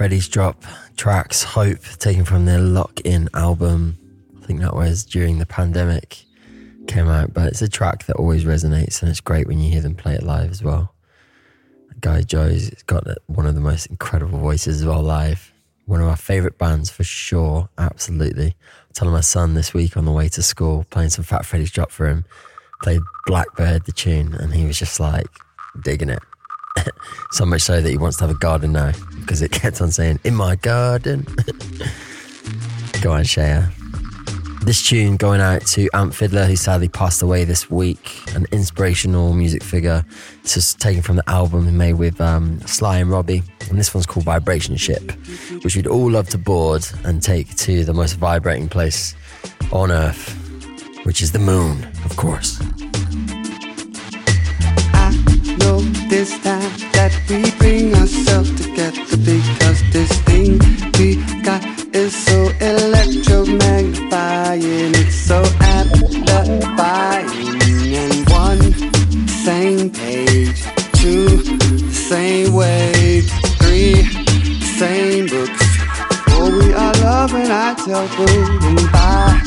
Fat Freddy's drop tracks, Hope, taken from their Lock In album. I think that was during the pandemic came out, but it's a track that always resonates and it's great when you hear them play it live as well. Guy Joe's got one of the most incredible voices of all live. One of my favourite bands for sure, absolutely. I telling my son this week on the way to school, playing some Fat Freddy's drop for him, played Blackbird, the tune, and he was just like digging it. So much so that he wants to have a garden now because it kept on saying, In my garden. <laughs> Go on, Shaya. This tune going out to Amp Fiddler, who sadly passed away this week, an inspirational music figure. This is taken from the album he made with um, Sly and Robbie, and this one's called Vibration Ship, which we'd all love to board and take to the most vibrating place on Earth, which is the moon, of course. this time that we bring ourselves together because this thing we got is so electromagnifying, it's so amplifying. And one same page, two same wave, three same books. Oh, we are loving our taboo and by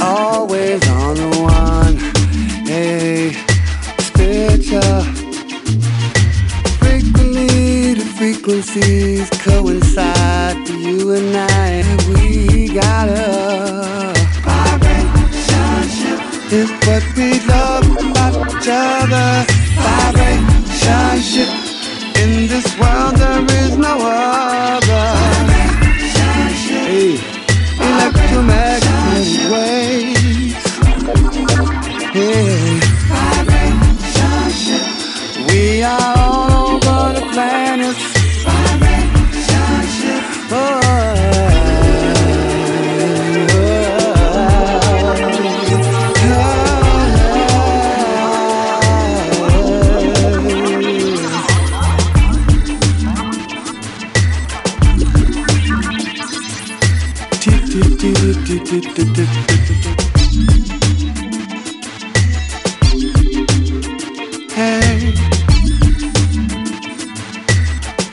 always on the one. Hey, spiritual frequencies coincide for you and I. We got a vibration is what we love about each other. Vibration in this world, there is no other. Hey, electromagnetic waves. Hey. We are all over the planet. Hey,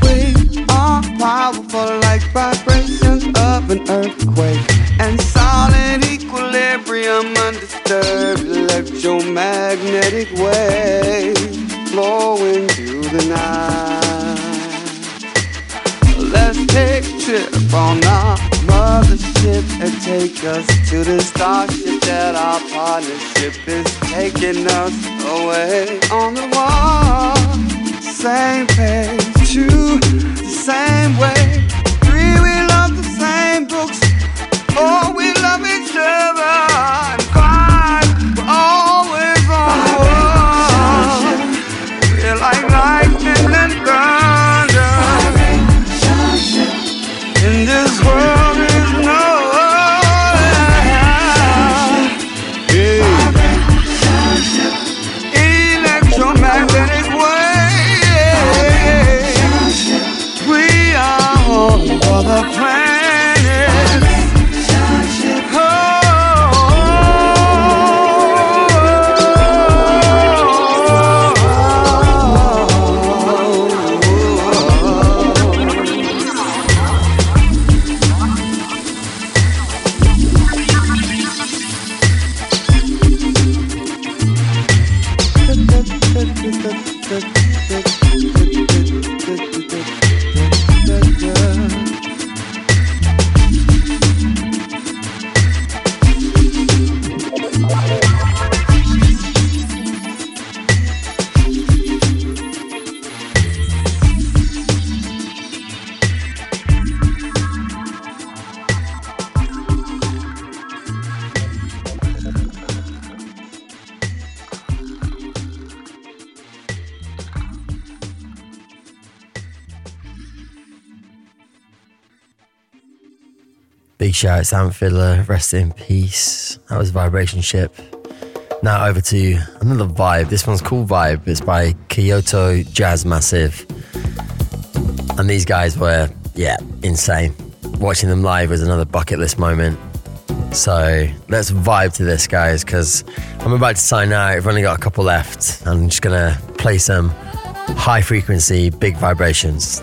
we are powerful like vibrations of an earthquake and solid equilibrium undisturbed electromagnetic waves flowing through the night. Let's take a trip on our mothership and take us to the starship that our partnership is taking us away on the wall. Same page, two, the same way. Three, we love the same books. Four, we love each other. Big shout out Amp Fiddler, rest in peace. That was Vibration Ship. Now over to another vibe. This one's called Vibe. It's by Kyoto Jazz Massive. And these guys were, yeah, insane. Watching them live was another bucket list moment. So let's vibe to this, guys, because I'm about to sign out. I've only got a couple left. I'm just going to play some high frequency, big vibrations.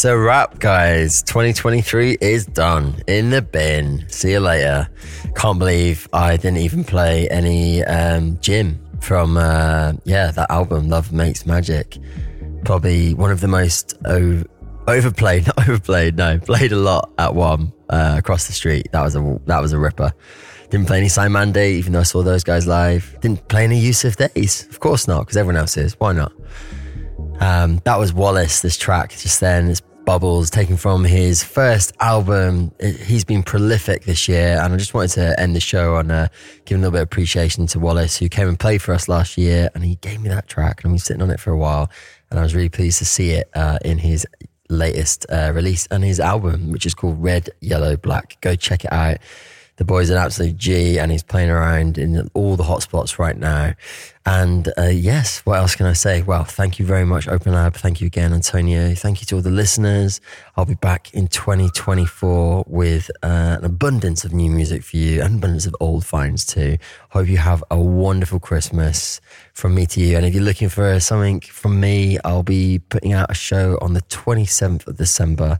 It's a wrap, guys. 2023 is done. In the bin. See you later. Can't believe I didn't even play any um, Jim from, uh, yeah, that album, Love Makes Magic. Probably one of the most o- overplayed, <laughs> not overplayed, no, played a lot at one uh, across the street. That was a that was a ripper. Didn't play any Simon Day, even though I saw those guys live. Didn't play any Yussef Dayes, of course not, because everyone else is. Why not? Um, that was Wallace, this track just then. Bubbles, taken from his first album. He's been prolific this year, and I just wanted to end the show on uh, giving a little bit of appreciation to Wallace, who came and played for us last year, and he gave me that track, and I've been sitting on it for a while, and I was really pleased to see it uh, in his latest uh, release and his album, which is called Red, Yellow, Black. Go check it out. The boy's an absolute G and he's playing around in all the hotspots right now. And uh, yes, what else can I say? Well, thank you very much, Open Lab. Thank you again, Antonio. Thank you to all the listeners. I'll be back in 2024 with uh, an abundance of new music for you and abundance of old finds too. Hope you have a wonderful Christmas from me to you. And if you're looking for something from me, I'll be putting out a show on the 27th of December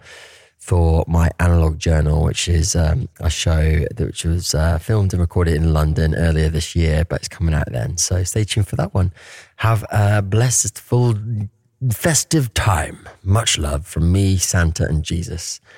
for my analog journal, which is um, a show that which was uh, filmed and recorded in London earlier this year, but it's coming out then. So stay tuned for that one. Have a blessed, full, festive time. Much love from me, Santa, and Jesus.